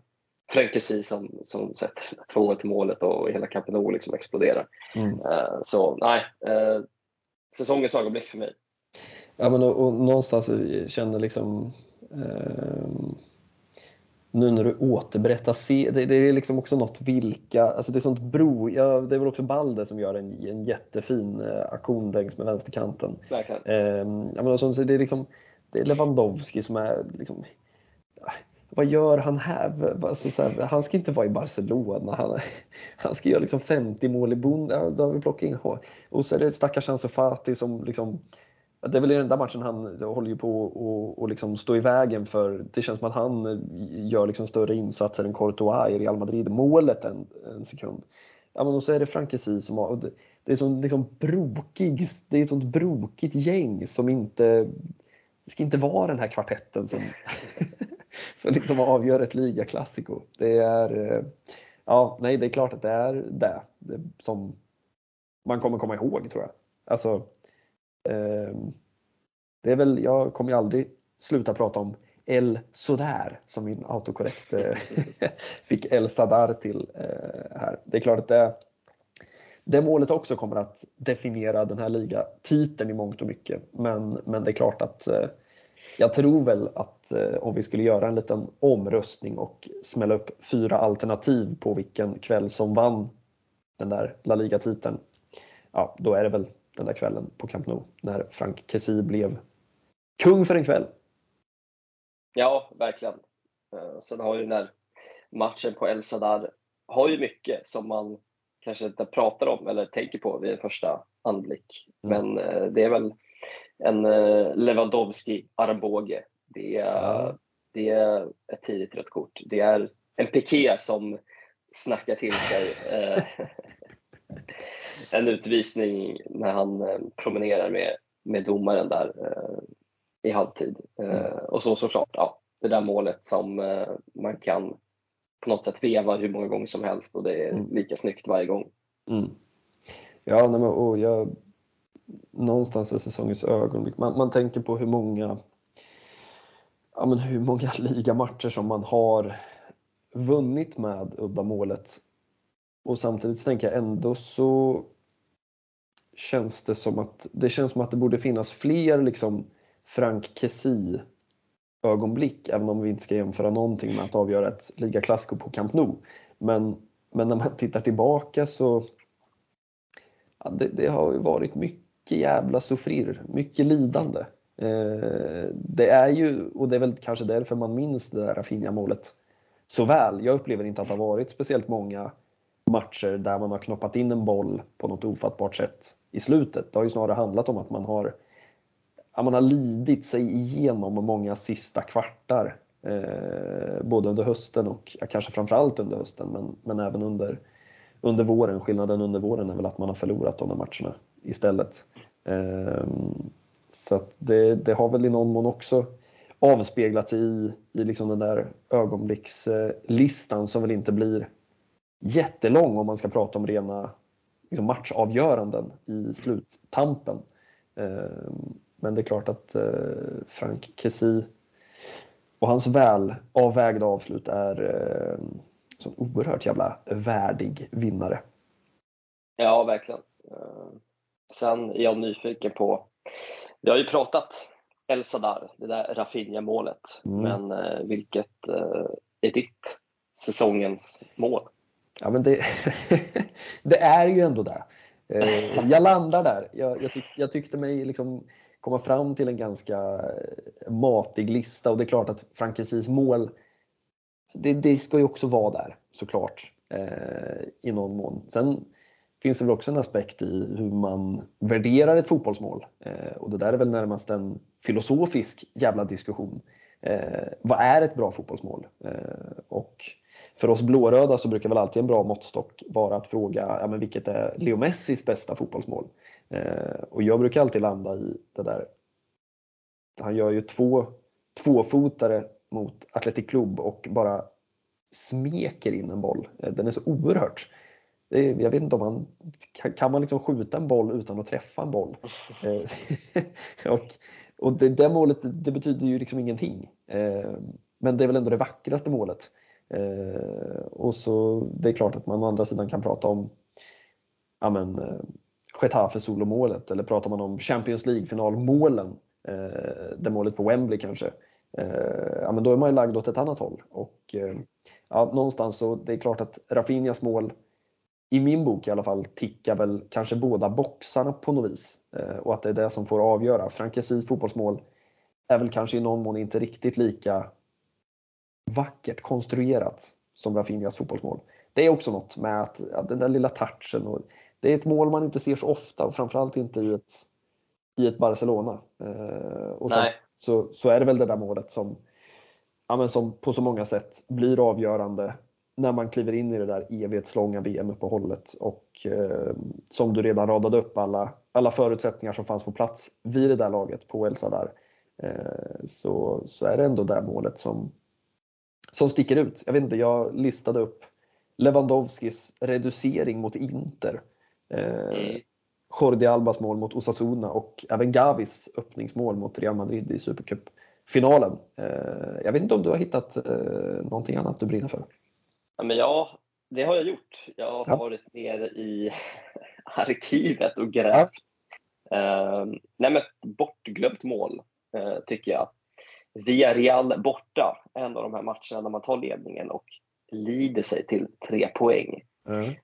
Fränkesi som, som sätter 2 till målet och hela Camp Nou liksom exploderar. Mm. Uh, så nej, uh, säsongens ögonblick för mig. Ja, men och, och någonstans känner liksom uh nu när du återberättar, se, det, det, är liksom också något vilka, alltså det är sånt bro, ja, det är väl också Balde som gör en, en jättefin eh, aktion längs med vänsterkanten. Eh, ja, men alltså, det, är liksom, det är Lewandowski som är liksom, vad gör han här? Alltså, så här, han ska inte vara i Barcelona. Han, han ska göra liksom 50 mål i Bund. Ja, då har vi plockat in Och så är det stackars Ansu Fati som liksom det är väl i den där matchen han håller ju på att och liksom stå i vägen för, det känns som att han gör liksom större insatser än Courtois i Real Madrid. Målet en, en sekund. Ja, men och så är det Frankesi som har, det, det är så liksom brokig, det är ett sånt brokigt gäng som inte, det ska inte vara den här kvartetten som, som liksom avgör ett ligaklassiko. Det är, eh, ja, nej, det är klart att det är det, det som man kommer komma ihåg tror jag. Alltså, Ehm, det är väl, jag kommer ju aldrig sluta prata om El Sodar som min autokorrekt eh, fick El Sadar till eh, här. Det är klart att det, det målet också kommer att definiera den här ligatiteln i mångt och mycket. Men, men det är klart att eh, jag tror väl att eh, om vi skulle göra en liten omröstning och smälla upp fyra alternativ på vilken kväll som vann den där La Liga-titeln. Ja, då är det väl den där kvällen på Camp Nou när Frank Kessie blev kung för en kväll. Ja, verkligen. Eh, sen har ju den där matchen på El Sadar har ju mycket som man kanske inte pratar om eller tänker på vid en första anblick. Mm. Men eh, det är väl en eh, Lewandowski armbåge. Det är, mm. det är ett tidigt rött kort. Det är en Piqué som snackar till sig en utvisning när han eh, promenerar med, med domaren där eh, i halvtid. Eh, mm. Och så såklart, ja, det där målet som man kan på något sätt veva hur många gånger som helst och det är mm. lika snyggt varje gång. Mm. Ja, nej, och jag, någonstans är säsongens ögonblick. Man, man tänker på hur många, ja, men hur många ligamatcher som man har vunnit med uddamålet. Och samtidigt så tänker jag ändå så känns det som att det känns som att det borde finnas fler liksom Frank Kessie ögonblick, även om vi inte ska jämföra någonting med att avgöra ett ligaklassiko på Camp Nou. Men, men när man tittar tillbaka så ja, det, det, har ju varit mycket jävla soffrir, mycket lidande. Eh, det är ju, och det är väl kanske därför man minns det där Rafinha-målet så väl. Jag upplever inte att det har varit speciellt många matcher där man har knoppat in en boll på något ofattbart sätt i slutet. Det har ju snarare handlat om att man har, att man har lidit sig igenom många sista kvartar. Eh, både under hösten och ja, kanske framförallt under hösten men, men även under, under våren. Skillnaden under våren är väl att man har förlorat de där matcherna istället. Eh, så det, det, har väl i någon mån också avspeglat sig i, i liksom den där ögonblickslistan som väl inte blir jättelång om man ska prata om rena liksom matchavgöranden i sluttampen. Ehm, men det är klart att eh, Frank Kessie och hans väl avvägda avslut är eh, så oerhört jävla värdig vinnare. Ja, verkligen. Ehm, sen är jag nyfiken på, vi har ju pratat El Sadar, det där Rafinha-målet, mm. men eh, vilket är ditt säsongens mål? Ja, men det, det är ju ändå det. Eh, jag landar där. Jag, jag, tyck, jag tyckte mig liksom komma fram till en ganska eh, matig lista och det är klart att Frankesis mål, det, det, ska ju också vara där såklart eh, i någon mån. Sen finns det väl också en aspekt i hur man värderar ett fotbollsmål eh, och det där är väl närmast en filosofisk jävla diskussion. Eh, vad är ett bra fotbollsmål? Eh, och för oss blåröda så brukar väl alltid en bra måttstock vara att fråga ja, men vilket är Leo Messis bästa fotbollsmål? Eh, och jag brukar alltid landa i det där. Han gör ju två tvåfotare mot Athletic Club och bara smeker in en boll. Eh, den är så oerhört är, jag vet inte om man kan man liksom skjuta en boll utan att träffa en boll? Eh, och och det, det målet det betyder ju liksom ingenting. Eh, men det är väl ändå det vackraste målet. Eh, och så det är klart att man å andra sidan kan prata om ja men, eh, Getafe solomålet eller pratar man om Champions League-finalmålen, eh, det målet på Wembley kanske, eh, ja, men då är man ju lagd åt ett annat håll. Och, eh, ja, någonstans så det är klart att Rafinhas mål i min bok i alla fall tickar väl kanske båda boxarna på något vis eh, och att det är det som får avgöra. Frankesis fotbollsmål är väl kanske i någon mån inte riktigt lika vackert konstruerat som Rafinhas fotbollsmål. Det är också något med att, att den där lilla touchen och det är ett mål man inte ser så ofta och framförallt inte i ett, i ett Barcelona. Eh, och sen, så, så är det väl det där målet som, ja, men som på så många sätt blir avgörande när man kliver in i det där evighetslånga VM-uppehållet och eh, som du redan radade upp alla, alla förutsättningar som fanns på plats vid det där laget på El Sadar eh, så, så är det ändå det målet som, som sticker ut. Jag vet inte, jag listade upp Lewandowskis reducering mot Inter. Eh, mm. Jordi Albas mål mot Osasuna och även Gavis öppningsmål mot Real Madrid i Supercup-finalen. Eh, jag vet inte om du har hittat eh, någonting annat du brinner för? Ja, men ja, det har jag gjort. Jag har ja. varit nere i arkivet och grävt. Ja. Uh, nej, men bortglömt mål, uh, tycker jag. Villarreal borta, en av de här matcherna när man tar ledningen och lider sig till tre poäng. Mm.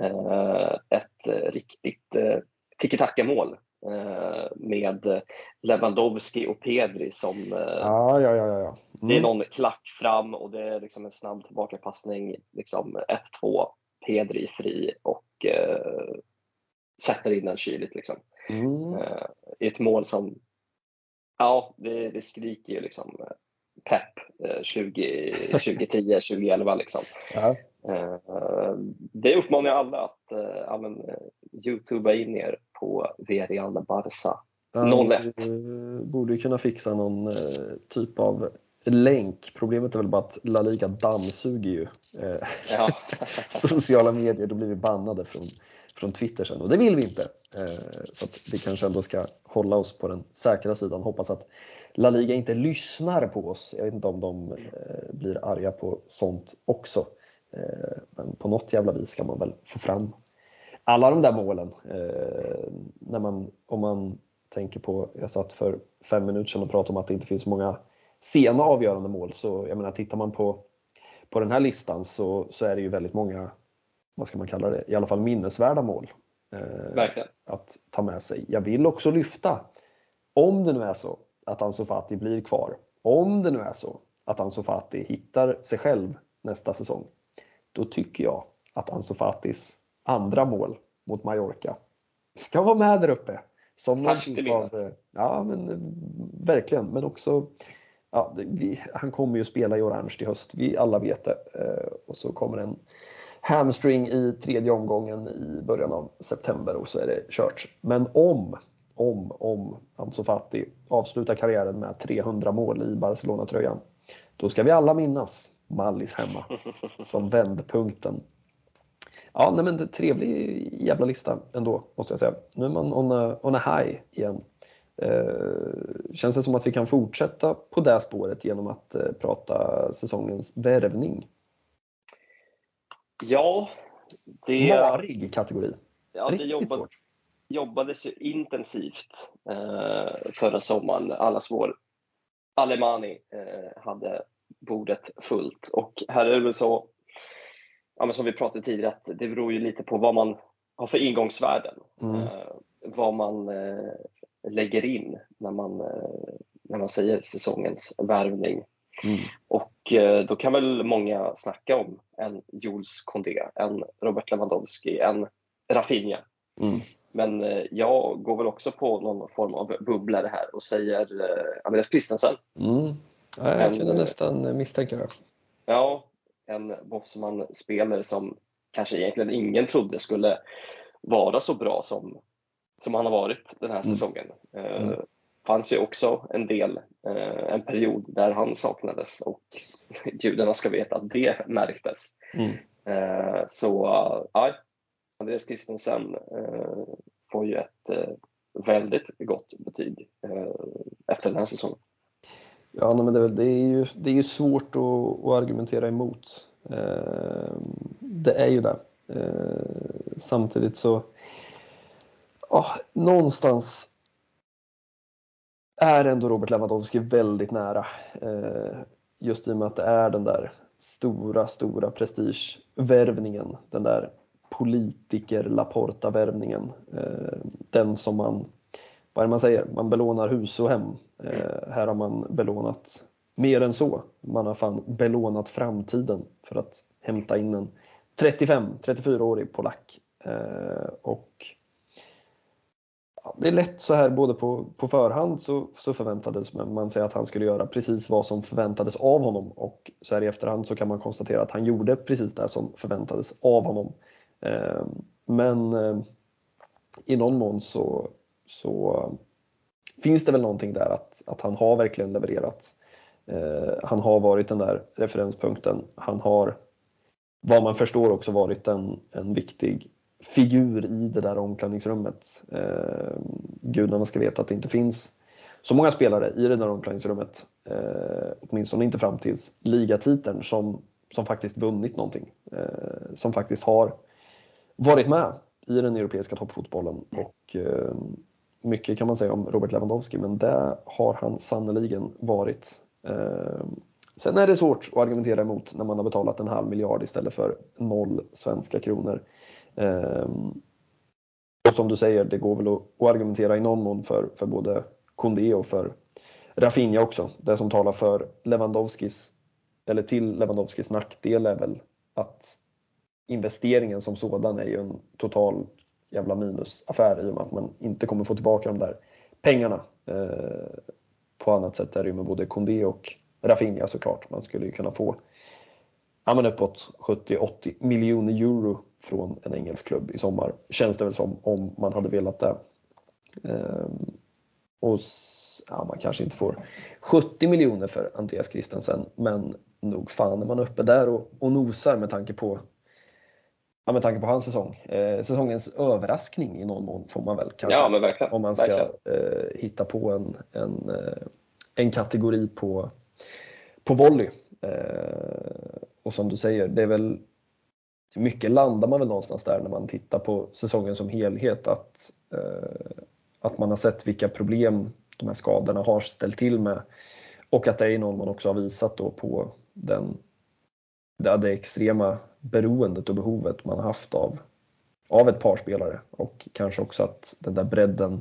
Uh, ett riktigt uh, tiki-taka-mål Eh, med Lewandowski och Pedri som eh, ja, ja, ja, ja. Mm. Det är någon klack fram och det är liksom en snabb tillbakapassning, liksom F2, Pedri fri och eh, sätter in den kyligt. Liksom. Mm. Eh, ett mål som, ja, det, det skriker ju liksom pepp 20, 2010, 2011 liksom. Ja. Eh, det uppmanar jag alla att eh, amen, youtuba in er på Verial Barca 01. Du borde kunna fixa någon eh, typ av länk. Problemet är väl bara att La Liga dammsuger ju ja. sociala medier. Då blir vi bannade från, från Twitter sen och det vill vi inte. Så att vi kanske ändå ska hålla oss på den säkra sidan. Hoppas att La Liga inte lyssnar på oss. Jag vet inte om de blir arga på sånt också. Eh, men på något jävla vis ska man väl få fram alla de där målen. Eh, när man, om man tänker på, jag satt för fem minuter sedan och pratade om att det inte finns många sena avgörande mål. Så jag menar, tittar man på, på den här listan så, så är det ju väldigt många, vad ska man kalla det, i alla fall minnesvärda mål. Eh, Verkligen. Att ta med sig. Jag vill också lyfta, om det nu är så att Ansu Fati blir kvar, om det nu är så att Ansu Fati hittar sig själv nästa säsong, då tycker jag att Ansu Fatis andra mål mot Mallorca ska vara med där uppe. Som någon typ av, ja men verkligen, men också ja, vi, han kommer ju spela i orange i höst, vi alla vet det. Eh, och så kommer en hamstring i tredje omgången i början av september och så är det kört. Men om, om, om Ansu Fati avslutar karriären med 300 mål i Barcelona-tröjan, då ska vi alla minnas Mallis hemma som vändpunkten. Ja, nej men trevlig jävla lista ändå, måste jag säga. Nu är man on a, on a high igen. Eh, känns det som att vi kan fortsätta på det spåret genom att eh, prata säsongens värvning? Ja, det... Marig kategori. Ja, det jobbade, jobbades ju intensivt eh, förra sommaren. Allas vår Alemani eh, hade bordet fullt och här är det väl så, ja, som vi pratade tidigare, att det beror ju lite på vad man har för ingångsvärden. Mm. Eh, vad man eh, lägger in när man, eh, när man säger säsongens värvning. Mm. Och eh, då kan väl många snacka om en Jules Condé, en Robert Lewandowski, en Rafinha. Mm. Men eh, jag går väl också på någon form av bubblare här och säger Andreas Christensen. Mm. Ja, jag kunde nästan misstänka det. Ja, en Bosman-spelare som kanske egentligen ingen trodde skulle vara så bra som, som han har varit den här mm. säsongen. Mm. Uh, fanns ju också en del, uh, en period där han saknades och gudarna ska veta att det märktes. Mm. Uh, så ja, Andreas Christensen får ju ett väldigt gott betyg efter den här säsongen. Ja, men det, det, är ju, det är ju svårt att, att argumentera emot. Det är ju det. Samtidigt så oh, någonstans är ändå Robert Lewandowski väldigt nära. Eh, just i och med att det är den där stora, stora prestigevärvningen. Den där politiker Laporta-värvningen. Eh, den som man, vad är det man säger, man belånar hus och hem. Eh, här har man belånat mer än så. Man har fan belånat framtiden för att hämta in en 35-34-årig polack. Eh, och det är lätt så här både på, på förhand så, så förväntades man sig att han skulle göra precis vad som förväntades av honom och så här i efterhand så kan man konstatera att han gjorde precis det som förväntades av honom. Eh, men eh, i någon mån så, så eh, finns det väl någonting där att, att han har verkligen levererat. Eh, han har varit den där referenspunkten. Han har vad man förstår också varit en, en viktig figur i det där omklädningsrummet. Eh, gudarna ska veta att det inte finns så många spelare i det där omklädningsrummet, eh, åtminstone inte fram till ligatiteln, som, som faktiskt vunnit någonting. Eh, som faktiskt har varit med i den europeiska toppfotbollen. Och, eh, mycket kan man säga om Robert Lewandowski, men det har han sannoliken varit. Eh, sen är det svårt att argumentera emot när man har betalat en halv miljard istället för noll svenska kronor. Ehm, och som du säger, det går väl att, argumentera i någon mån för, för både Kondé och för Rafinha också. Det som talar för Lewandowskis, eller till Lewandowskis nackdel är väl att investeringen som sådan är ju en total jävla minusaffär i och med att man inte kommer få tillbaka de där pengarna. Eh, på annat sätt är det ju med både Kondé och Rafinha såklart. Man skulle ju kunna få ja, men uppåt 70-80 miljoner euro från en engelsk klubb i sommar. Känns det väl som om man hade velat det. Ehm, och ja, man kanske inte får 70 miljoner för Andreas Christensen men nog fan är man uppe där och, och nosar med tanke på Ja, med tanke på hans säsong. Eh, säsongens överraskning i någon mån får man väl kanske. Ja, om man ska eh, hitta på en, en, eh, en kategori på, på volley. Eh, och som du säger, det är väl mycket landar man väl någonstans där när man tittar på säsongen som helhet att, eh, att man har sett vilka problem de här skadorna har ställt till med. Och att det är någon man också har visat då på den, det, det extrema beroendet och behovet man har haft av, av ett par spelare. Och kanske också att den där bredden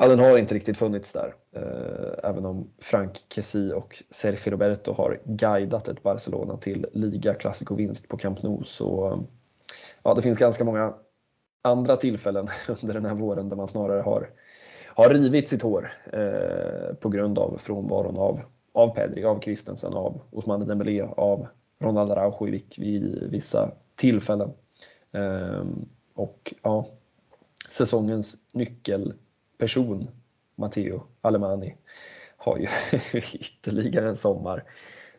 Ja, den har inte riktigt funnits där. Eh, även om Frank Kessi och Sergio Roberto har guidat ett Barcelona till liga vinst på Camp Nou så eh, ja, det finns ganska många andra tillfällen under den här våren där man snarare har, har rivit sitt hår eh, på grund av frånvaron av, av Pedri, av Christensen, av Ousmane Dembélé, av Ronald Araujo vid vissa tillfällen. Eh, och ja, säsongens nyckelperson, Matteo Alemani, har ju ytterligare en sommar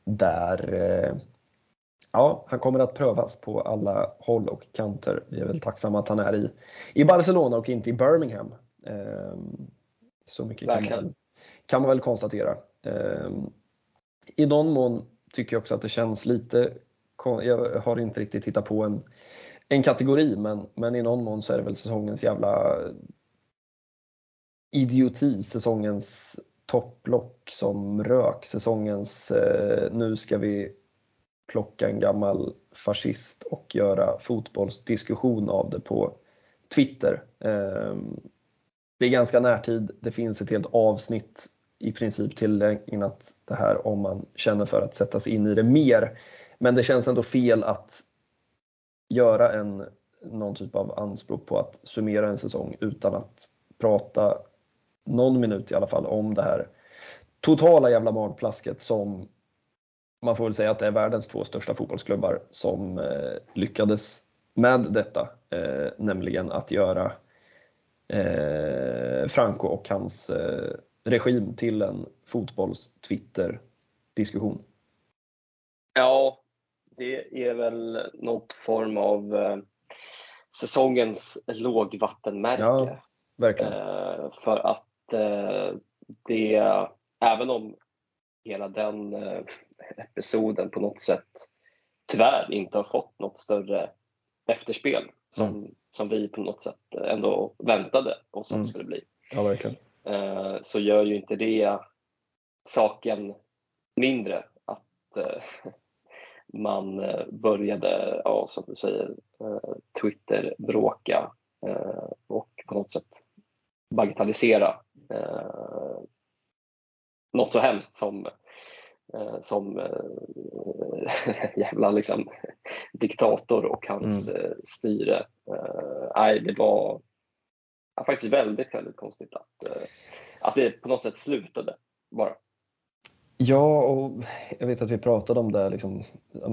där eh, ja, han kommer att prövas på alla håll och kanter. Vi är väl tacksamma att han är i, i Barcelona och inte i Birmingham. Ehm, så mycket kan man, kan man väl konstatera. Ehm, I någon mån tycker jag också att det känns lite, jag har inte riktigt hittat på en, en kategori men, men i någon mån så är det väl säsongens jävla idioti, säsongens topplock som rök, säsongens eh, nu ska vi plocka en gammal fascist och göra fotbollsdiskussion av det på Twitter. Eh, det är ganska närtid, det finns ett helt avsnitt i princip tillägnat det här om man känner för att sätta sig in i det mer. Men det känns ändå fel att göra en, någon typ av anspråk på att summera en säsong utan att prata någon minut i alla fall om det här totala jävla magplasket som man får väl säga att det är världens två största fotbollsklubbar som eh, lyckades med detta, eh, nämligen att göra eh, Franco och hans regim till en fotbolls-Twitter-diskussion. Ja, det är väl något form av säsongens lågvattenmärke. Ja, verkligen. För att det, även om hela den episoden på något sätt tyvärr inte har fått något större efterspel som, mm. som vi på något sätt ändå väntade oss att mm. skulle bli. Ja, verkligen. Eh, så gör ju inte det saken mindre att eh, man eh, började, ja, som du säger, Twitter-bråka och på något sätt bagatellisera något så hemskt som Eh, som eh, jävla liksom, diktator och hans mm. Eh, styre. Nej, det var ja, faktiskt väldigt, väldigt konstigt att, att det på något sätt slutade bara. Ja, och jag vet att vi pratade om det liksom,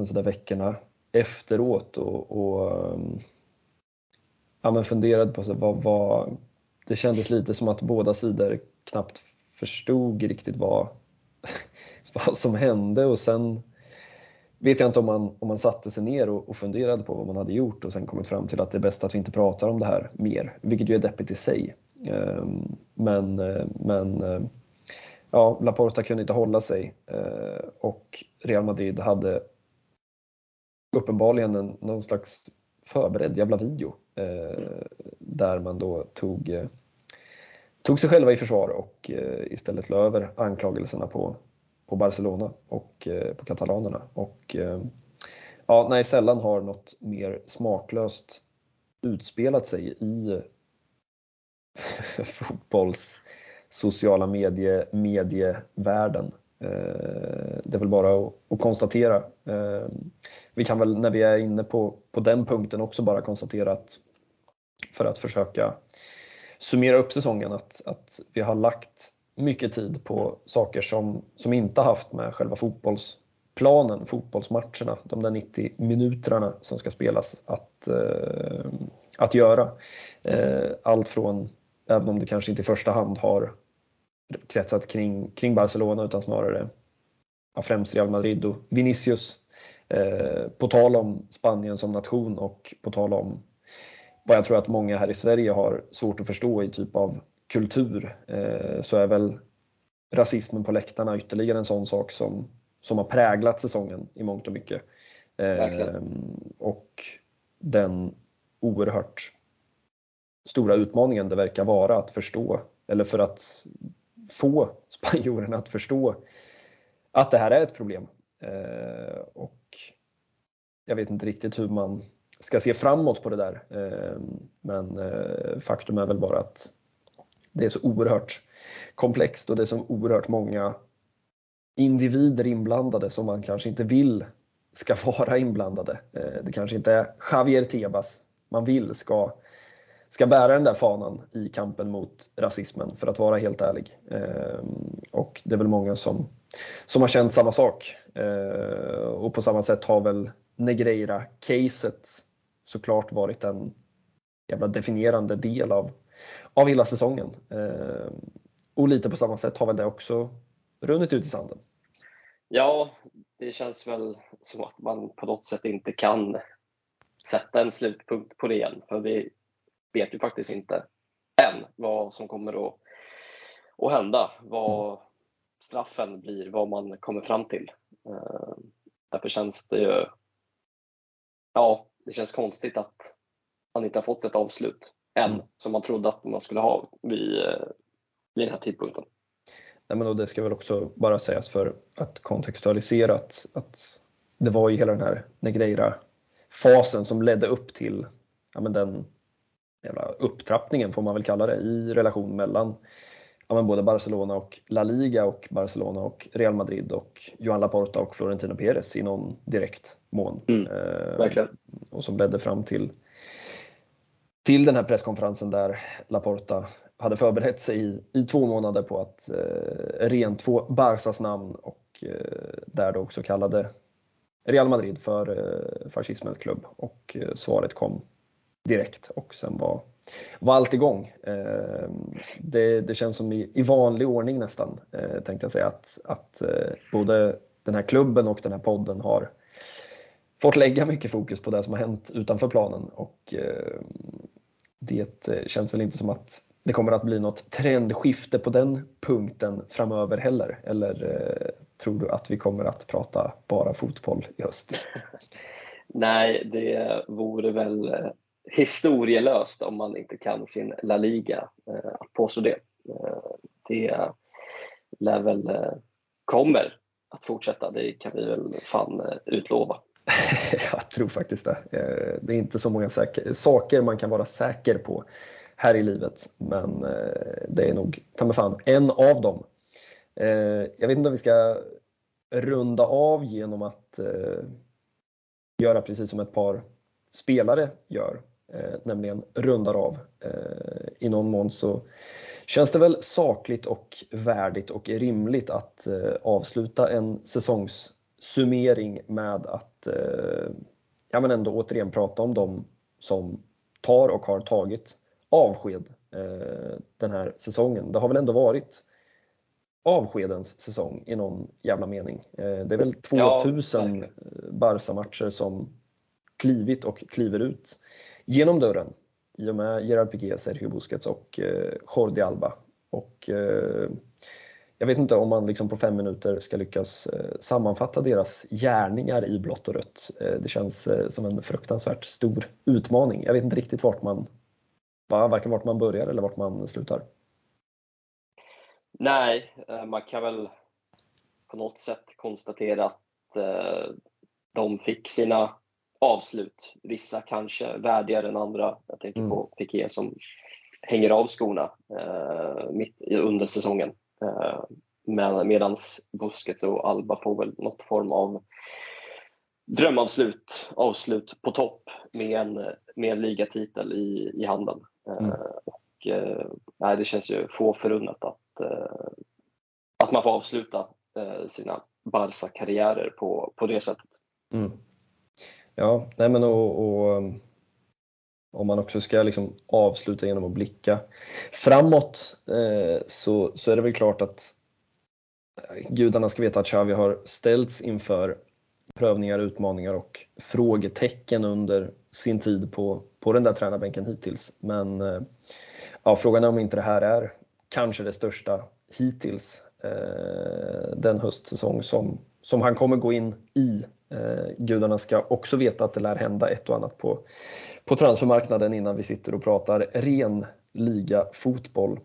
så där veckorna efteråt och, och ehm, ja, men funderade på så vad, vad, det kändes lite som att båda sidor knappt förstod riktigt vad vad som hände och sen vet jag inte om man, om man satte sig ner och, och funderade på vad man hade gjort och sen kommit fram till att det är bäst att vi inte pratar om det här mer, vilket ju är deppigt i sig. Ehm, men, men ja, Laporta kunde inte hålla sig eh, och Real Madrid hade uppenbarligen en, någon slags förberedd jävla video Eh, där man då tog, eh, tog sig själva i försvar och eh, istället la över anklagelserna på, på Barcelona och eh, på katalanerna. Och, eh, ja, nej, sällan har något mer smaklöst utspelat sig i fotbolls sociala medie, medievärlden. Eh, det är väl bara att, konstatera. Vi kan väl när vi är inne på, på den punkten också bara konstatera att för att försöka summera upp säsongen att, att vi har lagt mycket tid på saker som, som inte haft med själva fotbollsplanen, fotbollsmatcherna, de där 90 minuterna som ska spelas att, eh, att göra. Eh, allt från, även om det kanske inte i första hand har kretsat kring, kring Barcelona utan snarare ja, främst Real Madrid och Vinicius. Eh, på tal om Spanien som nation och på tal om vad jag tror att många här i Sverige har svårt att förstå i typ av kultur eh, så är väl rasismen på läktarna ytterligare en sån sak som, som har präglat säsongen i mångt och mycket. Eh, och den oerhört stora utmaningen det verkar vara att förstå, eller för att få spanjorerna att förstå att det här är ett problem. Eh, och jag vet inte riktigt hur man ska se framåt på det där. Eh, men eh, faktum är väl bara att det är så oerhört komplext och det är så oerhört många individer inblandade som man kanske inte vill ska vara inblandade. Eh, det kanske inte är Javier Tebas man vill ska, ska bära den där fanan i kampen mot rasismen, för att vara helt ärlig. Och det är väl många som, som har känt samma sak. Och på samma sätt har väl Negreira-caset såklart varit en jävla definierande del av, av hela säsongen. Ehm, och lite på samma sätt har väl det också runnit ut i sanden. Ja, det känns väl som att man på något sätt inte kan sätta en slutpunkt på det igen. För vi vet ju faktiskt inte än vad som kommer att, att hända. Vad straffen blir, vad man kommer fram till. Eh, därför känns det ju ja, det känns konstigt att man inte har fått ett avslut än mm. som man trodde att man skulle ha vid, eh, vid den här tidpunkten. Nej, men det ska väl också bara sägas för att kontextualisera att, att det var ju hela den här Negreira-fasen som ledde upp till ja, men den jävla upptrappningen får man väl kalla det i relation mellan ja, men både Barcelona och La Liga och Barcelona och Real Madrid och Joan Laporta och Florentino Perez i någon direkt mån. Mm, eh, och som ledde fram till, till den här presskonferensen där Laporta hade förberett sig i, i två månader på att eh, rentvå Barsas namn och eh, där då också kallade Real Madrid för eh, fascismens klubb och eh, svaret kom direkt och sen var, var allt igång. Eh, det, det känns som i, i vanlig ordning nästan eh, tänkte jag säga att, att eh, både den här klubben och den här podden har fått lägga mycket fokus på det som har hänt utanför planen och eh, det eh, känns väl inte som att det kommer att bli något trendskifte på den punkten framöver heller? Eller eh, tror du att vi kommer att prata bara fotboll i höst? Nej, det vore väl eh, historielöst om man inte kan sin La Liga eh, att påstå det. Eh, det lär väl eh, kommer att fortsätta, det kan vi väl fan eh, utlova. Jag tror faktiskt det. Det är inte så många saker man kan vara säker på här i livet. Men det är nog ta mig fan en av dem. Jag vet inte om vi ska runda av genom att göra precis som ett par spelare gör, nämligen rundar av. I någon mån så känns det väl sakligt och värdigt och rimligt att avsluta en säsongssummering med att ja, men ändå återigen prata om dem som tar och har tagit avsked eh, den här säsongen. Det har väl ändå varit avskedens säsong i någon jävla mening. Eh, det är väl 2000 ja, Barca-matcher som klivit och kliver ut genom dörren i och med Gerard Piqué, Sergio Busquets och eh, Jordi Alba. Och, eh, jag vet inte om man liksom på fem minuter ska lyckas eh, sammanfatta deras gärningar i blått och rött. Eh, det känns eh, som en fruktansvärt stor utmaning. Jag vet inte riktigt vart man varken vart man börjar eller vart man slutar? Nej, eh, man kan väl på något sätt konstatera att eh, de fick sina avslut. Vissa kanske värdigare än andra. Jag tänker mm. på Piqué som hänger av skorna eh, mitt under säsongen. Medan Busquets och Alba får väl något form av drömavslut, avslut på topp med en, med en ligatitel i, i handen. Mm. Eh, och, eh, det känns ju få förunnat att, eh, att man får avsluta sina Barca-karriärer på, på det sättet. Mm. Ja, nej men och, och, eh, om man också ska liksom avsluta genom att blicka framåt eh, så, så är det väl klart att eh, gudarna ska veta att Xavi har ställts inför prövningar, utmaningar och frågetecken under sin tid på, på den där tränarbänken hittills. Men eh, ja, frågan är om inte det här är kanske det största hittills eh, den höstsäsong som, som han kommer gå in i. Eh, gudarna ska också veta att det lär hända ett och annat på, på transfermarknaden innan vi sitter och pratar ren liga fotboll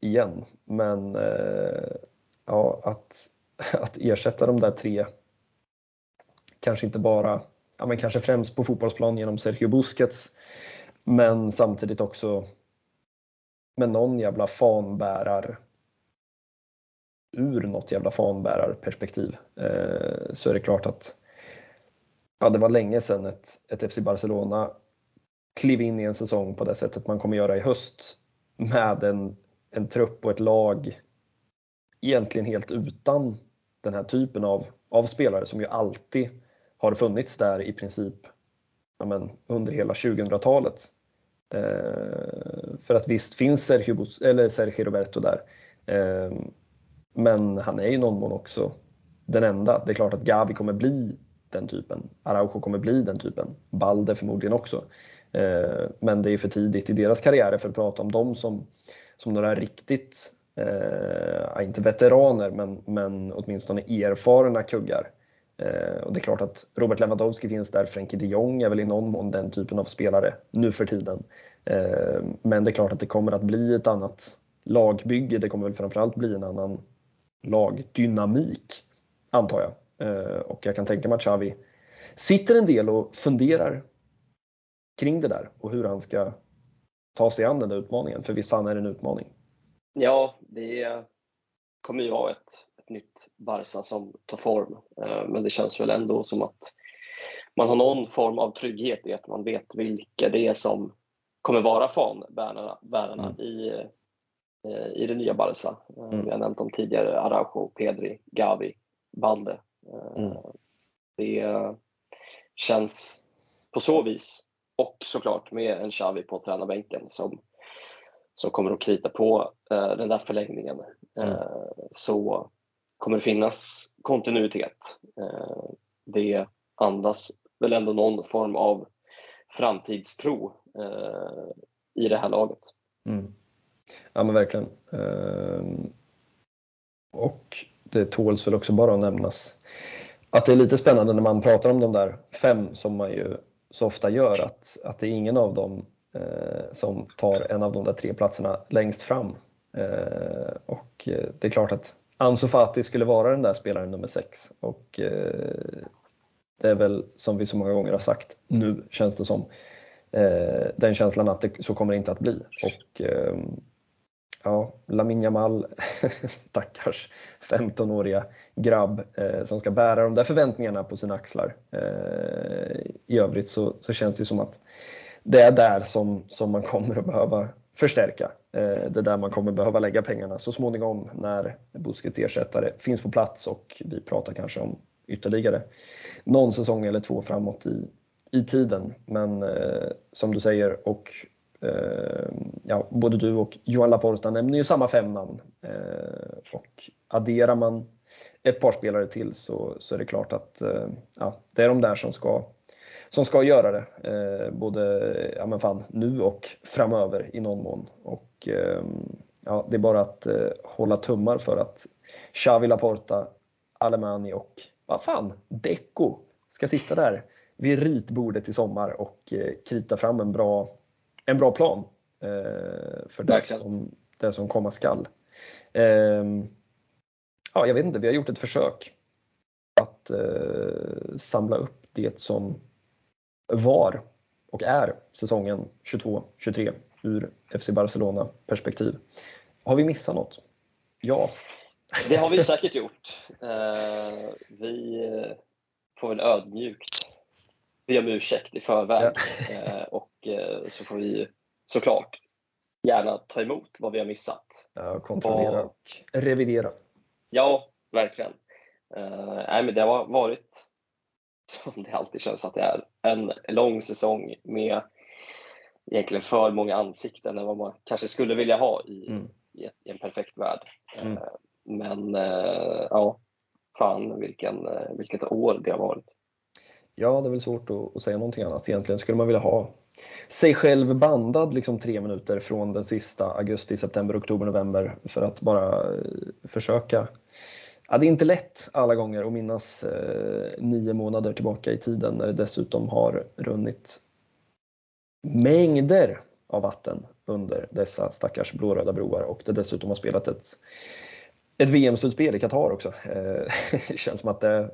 igen. Men eh, ja, att, att ersätta de där tre kanske inte bara, ja men kanske främst på fotbollsplan genom Sergio Busquets, men samtidigt också med någon jävla fanbärar ur något jävla fanbärarperspektiv eh, så är det klart att ja, det var länge sedan ett, ett FC Barcelona klev in i en säsong på det sättet man kommer göra i höst med en, en trupp och ett lag egentligen helt utan den här typen av, av spelare som ju alltid har funnits där i princip ja, men, under hela 2000-talet. Eh, för att visst finns Sergio, eller Sergio Roberto där. Eh, men han är i någon mån också den enda. Det är klart att Gavi kommer bli den typen. Araujo kommer bli den typen. Balde förmodligen också. Eh, men det är för tidigt i deras karriärer för att prata om dem som, som några riktigt, eh, inte veteraner, men, men åtminstone erfarna kuggar. Eh, och det är klart att Robert Lewandowski finns där, Frenkie de Jong är väl i någon mån den typen av spelare nu för tiden. Eh, men det är klart att det kommer att bli ett annat lagbygge, det kommer väl framförallt bli en annan lagdynamik, antar jag. Eh, och jag kan tänka mig att Xavi sitter en del och funderar kring det där och hur han ska ta sig an den där utmaningen. För visst fan är det en utmaning? Ja, det kommer ju vara ett, ett nytt Barca som tar form. Eh, men det känns väl ändå som att man har någon form av trygghet i att man vet vilka det är som kommer vara fanbärarna mm. i, eh, i det nya Barca. Mm. Vi har nämnt dem tidigare, Araujo, Pedri, Gavi, Balde. Mm. Det känns på så vis och såklart med en Xavi på tränarbänken som, som kommer att krita på eh, den där förlängningen mm. eh, så kommer det finnas kontinuitet. Eh, det andas väl ändå någon form av framtidstro eh, i det här laget. Mm. Ja men verkligen. Ehm, och det tåls väl också bara att nämnas att det är lite spännande när man pratar om de där fem som man ju så ofta gör att, att det är ingen av dem eh, som tar en av de där tre platserna längst fram. Eh, och eh, det är klart att Ansu Fati skulle vara den där spelaren nummer sex och eh, det är väl som vi så många gånger har sagt, nu känns det som eh, den känslan att det, så kommer det inte att bli. Och eh, ja, Lamin Jamal, stackars 15-åriga grabb eh, som ska bära de där förväntningarna på sina axlar. Eh, I övrigt så, så, känns det som att det är där som, som man kommer att behöva förstärka. Eh, det är där man kommer behöva lägga pengarna så småningom när Busquets ersättare finns på plats och vi pratar kanske om ytterligare någon säsong eller två framåt i, i tiden. Men eh, som du säger och Eh, ja, både du och Johan Laporta nämner ju samma fem namn. Eh, och adderar man ett par spelare till så, så är det klart att eh, ja, det är de där som ska, som ska göra det. Eh, både ja, men fan, nu och framöver i någon mån. Och, eh, ja, det är bara att hålla tummar för att Xavi Laporta, Alemani och vad fan, Deco ska sitta där vid ritbordet i sommar och krita fram en bra en bra plan eh, för det som, det som komma skall. Eh, ja, jag vet inte, vi har gjort ett försök att eh, samla upp det som var och är säsongen 22-23 ur FC Barcelona perspektiv. Har vi missat något? Ja. Det har vi säkert gjort. Eh, vi får väl ödmjukt be om ursäkt i förväg. Ja. Eh, och eh, så får vi såklart gärna ta emot vad vi har missat. Ja, kontrollera och, revidera. Ja, verkligen. Uh, nej, men det har varit, som det alltid känns att det är, en lång säsong med egentligen för många ansikten än vad man kanske skulle vilja ha i, mm. i, i en perfekt värld. Mm. Men ja, fan vilken, vilket år det har varit. Ja, det är väl svårt att, att, säga någonting annat. Egentligen skulle man vilja ha sig själv bandad liksom tre minuter från den sista augusti, september, oktober, november för att bara eh, försöka. Ja, det är inte lätt alla gånger att minnas eh, nio månader tillbaka i tiden när det dessutom har runnit mängder av vatten under dessa stackars blåröda broar och det dessutom har spelat ett, ett VM-slutspel i Qatar också. Eh, det känns som att det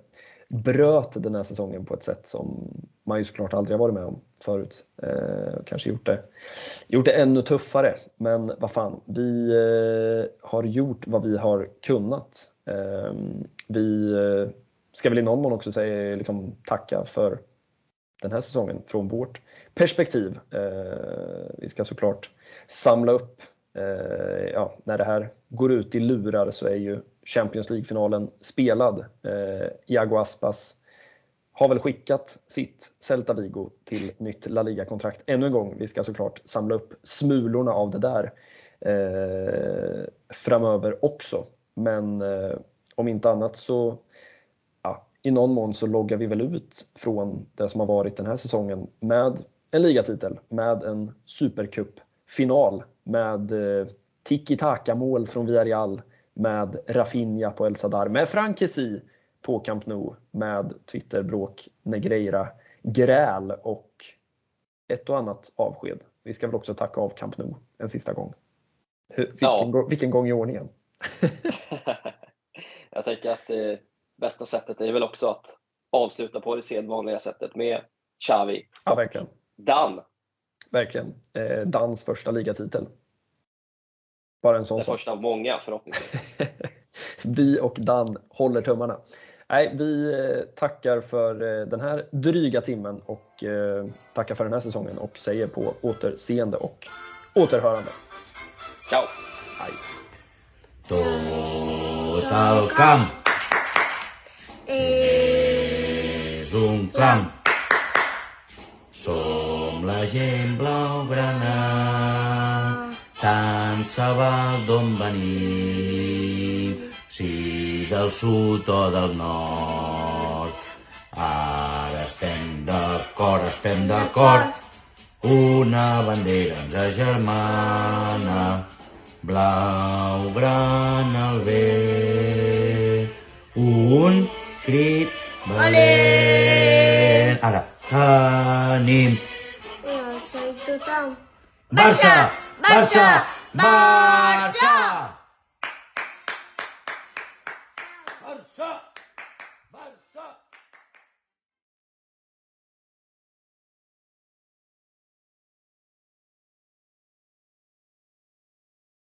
bröt den här säsongen på ett sätt som man ju såklart aldrig har varit med om förut. Eh, kanske gjort det, gjort det ännu tuffare. Men vad fan, vi eh, har gjort vad vi har kunnat. Eh, vi eh, ska väl i någon mån också säga, liksom, tacka för den här säsongen från vårt perspektiv. Eh, vi ska såklart samla upp Eh, ja, när det här går ut i lurar så är ju Champions League-finalen spelad. Eh, Iago Aspas har väl skickat sitt Celta Vigo till nytt La Liga-kontrakt ännu en gång. Vi ska såklart samla upp smulorna av det där eh, framöver också. Men eh, om inte annat så ja, i någon mån så loggar vi väl ut från det som har varit den här säsongen med en ligatitel, med en supercup-final med eh, tiki-taka-mål från Villarreal, med Rafinha på El Sadar, med Frankesi på Camp Nou, med Twitterbråk, Negreira, gräl och ett och annat avsked. Vi ska väl också tacka av Camp Nou en sista gång. vilken, ja. vilken gång i ordningen? Jag tänker att det bästa sättet är väl också att avsluta på det sedvanliga sättet med Xavi. Ja, verkligen. Dan verkligen. Eh, Dans första ligatitel. Bara en sån Den första av många förhoppningsvis. vi och Dan håller tummarna. Nej, vi eh, tackar för eh, den här dryga timmen och eh, tackar för den här säsongen och säger på återseende och återhörande. Ciao! Hej! Total camp és un camp. Som la gent blaugrana, tant se val d'on venim, si del sud o del nord. Ara estem d'acord, estem d'acord, una bandera ens agermana, blaugrana al bé, un crit valent. Ara, tenim tothom. Barça! Barça! Barça! Barça!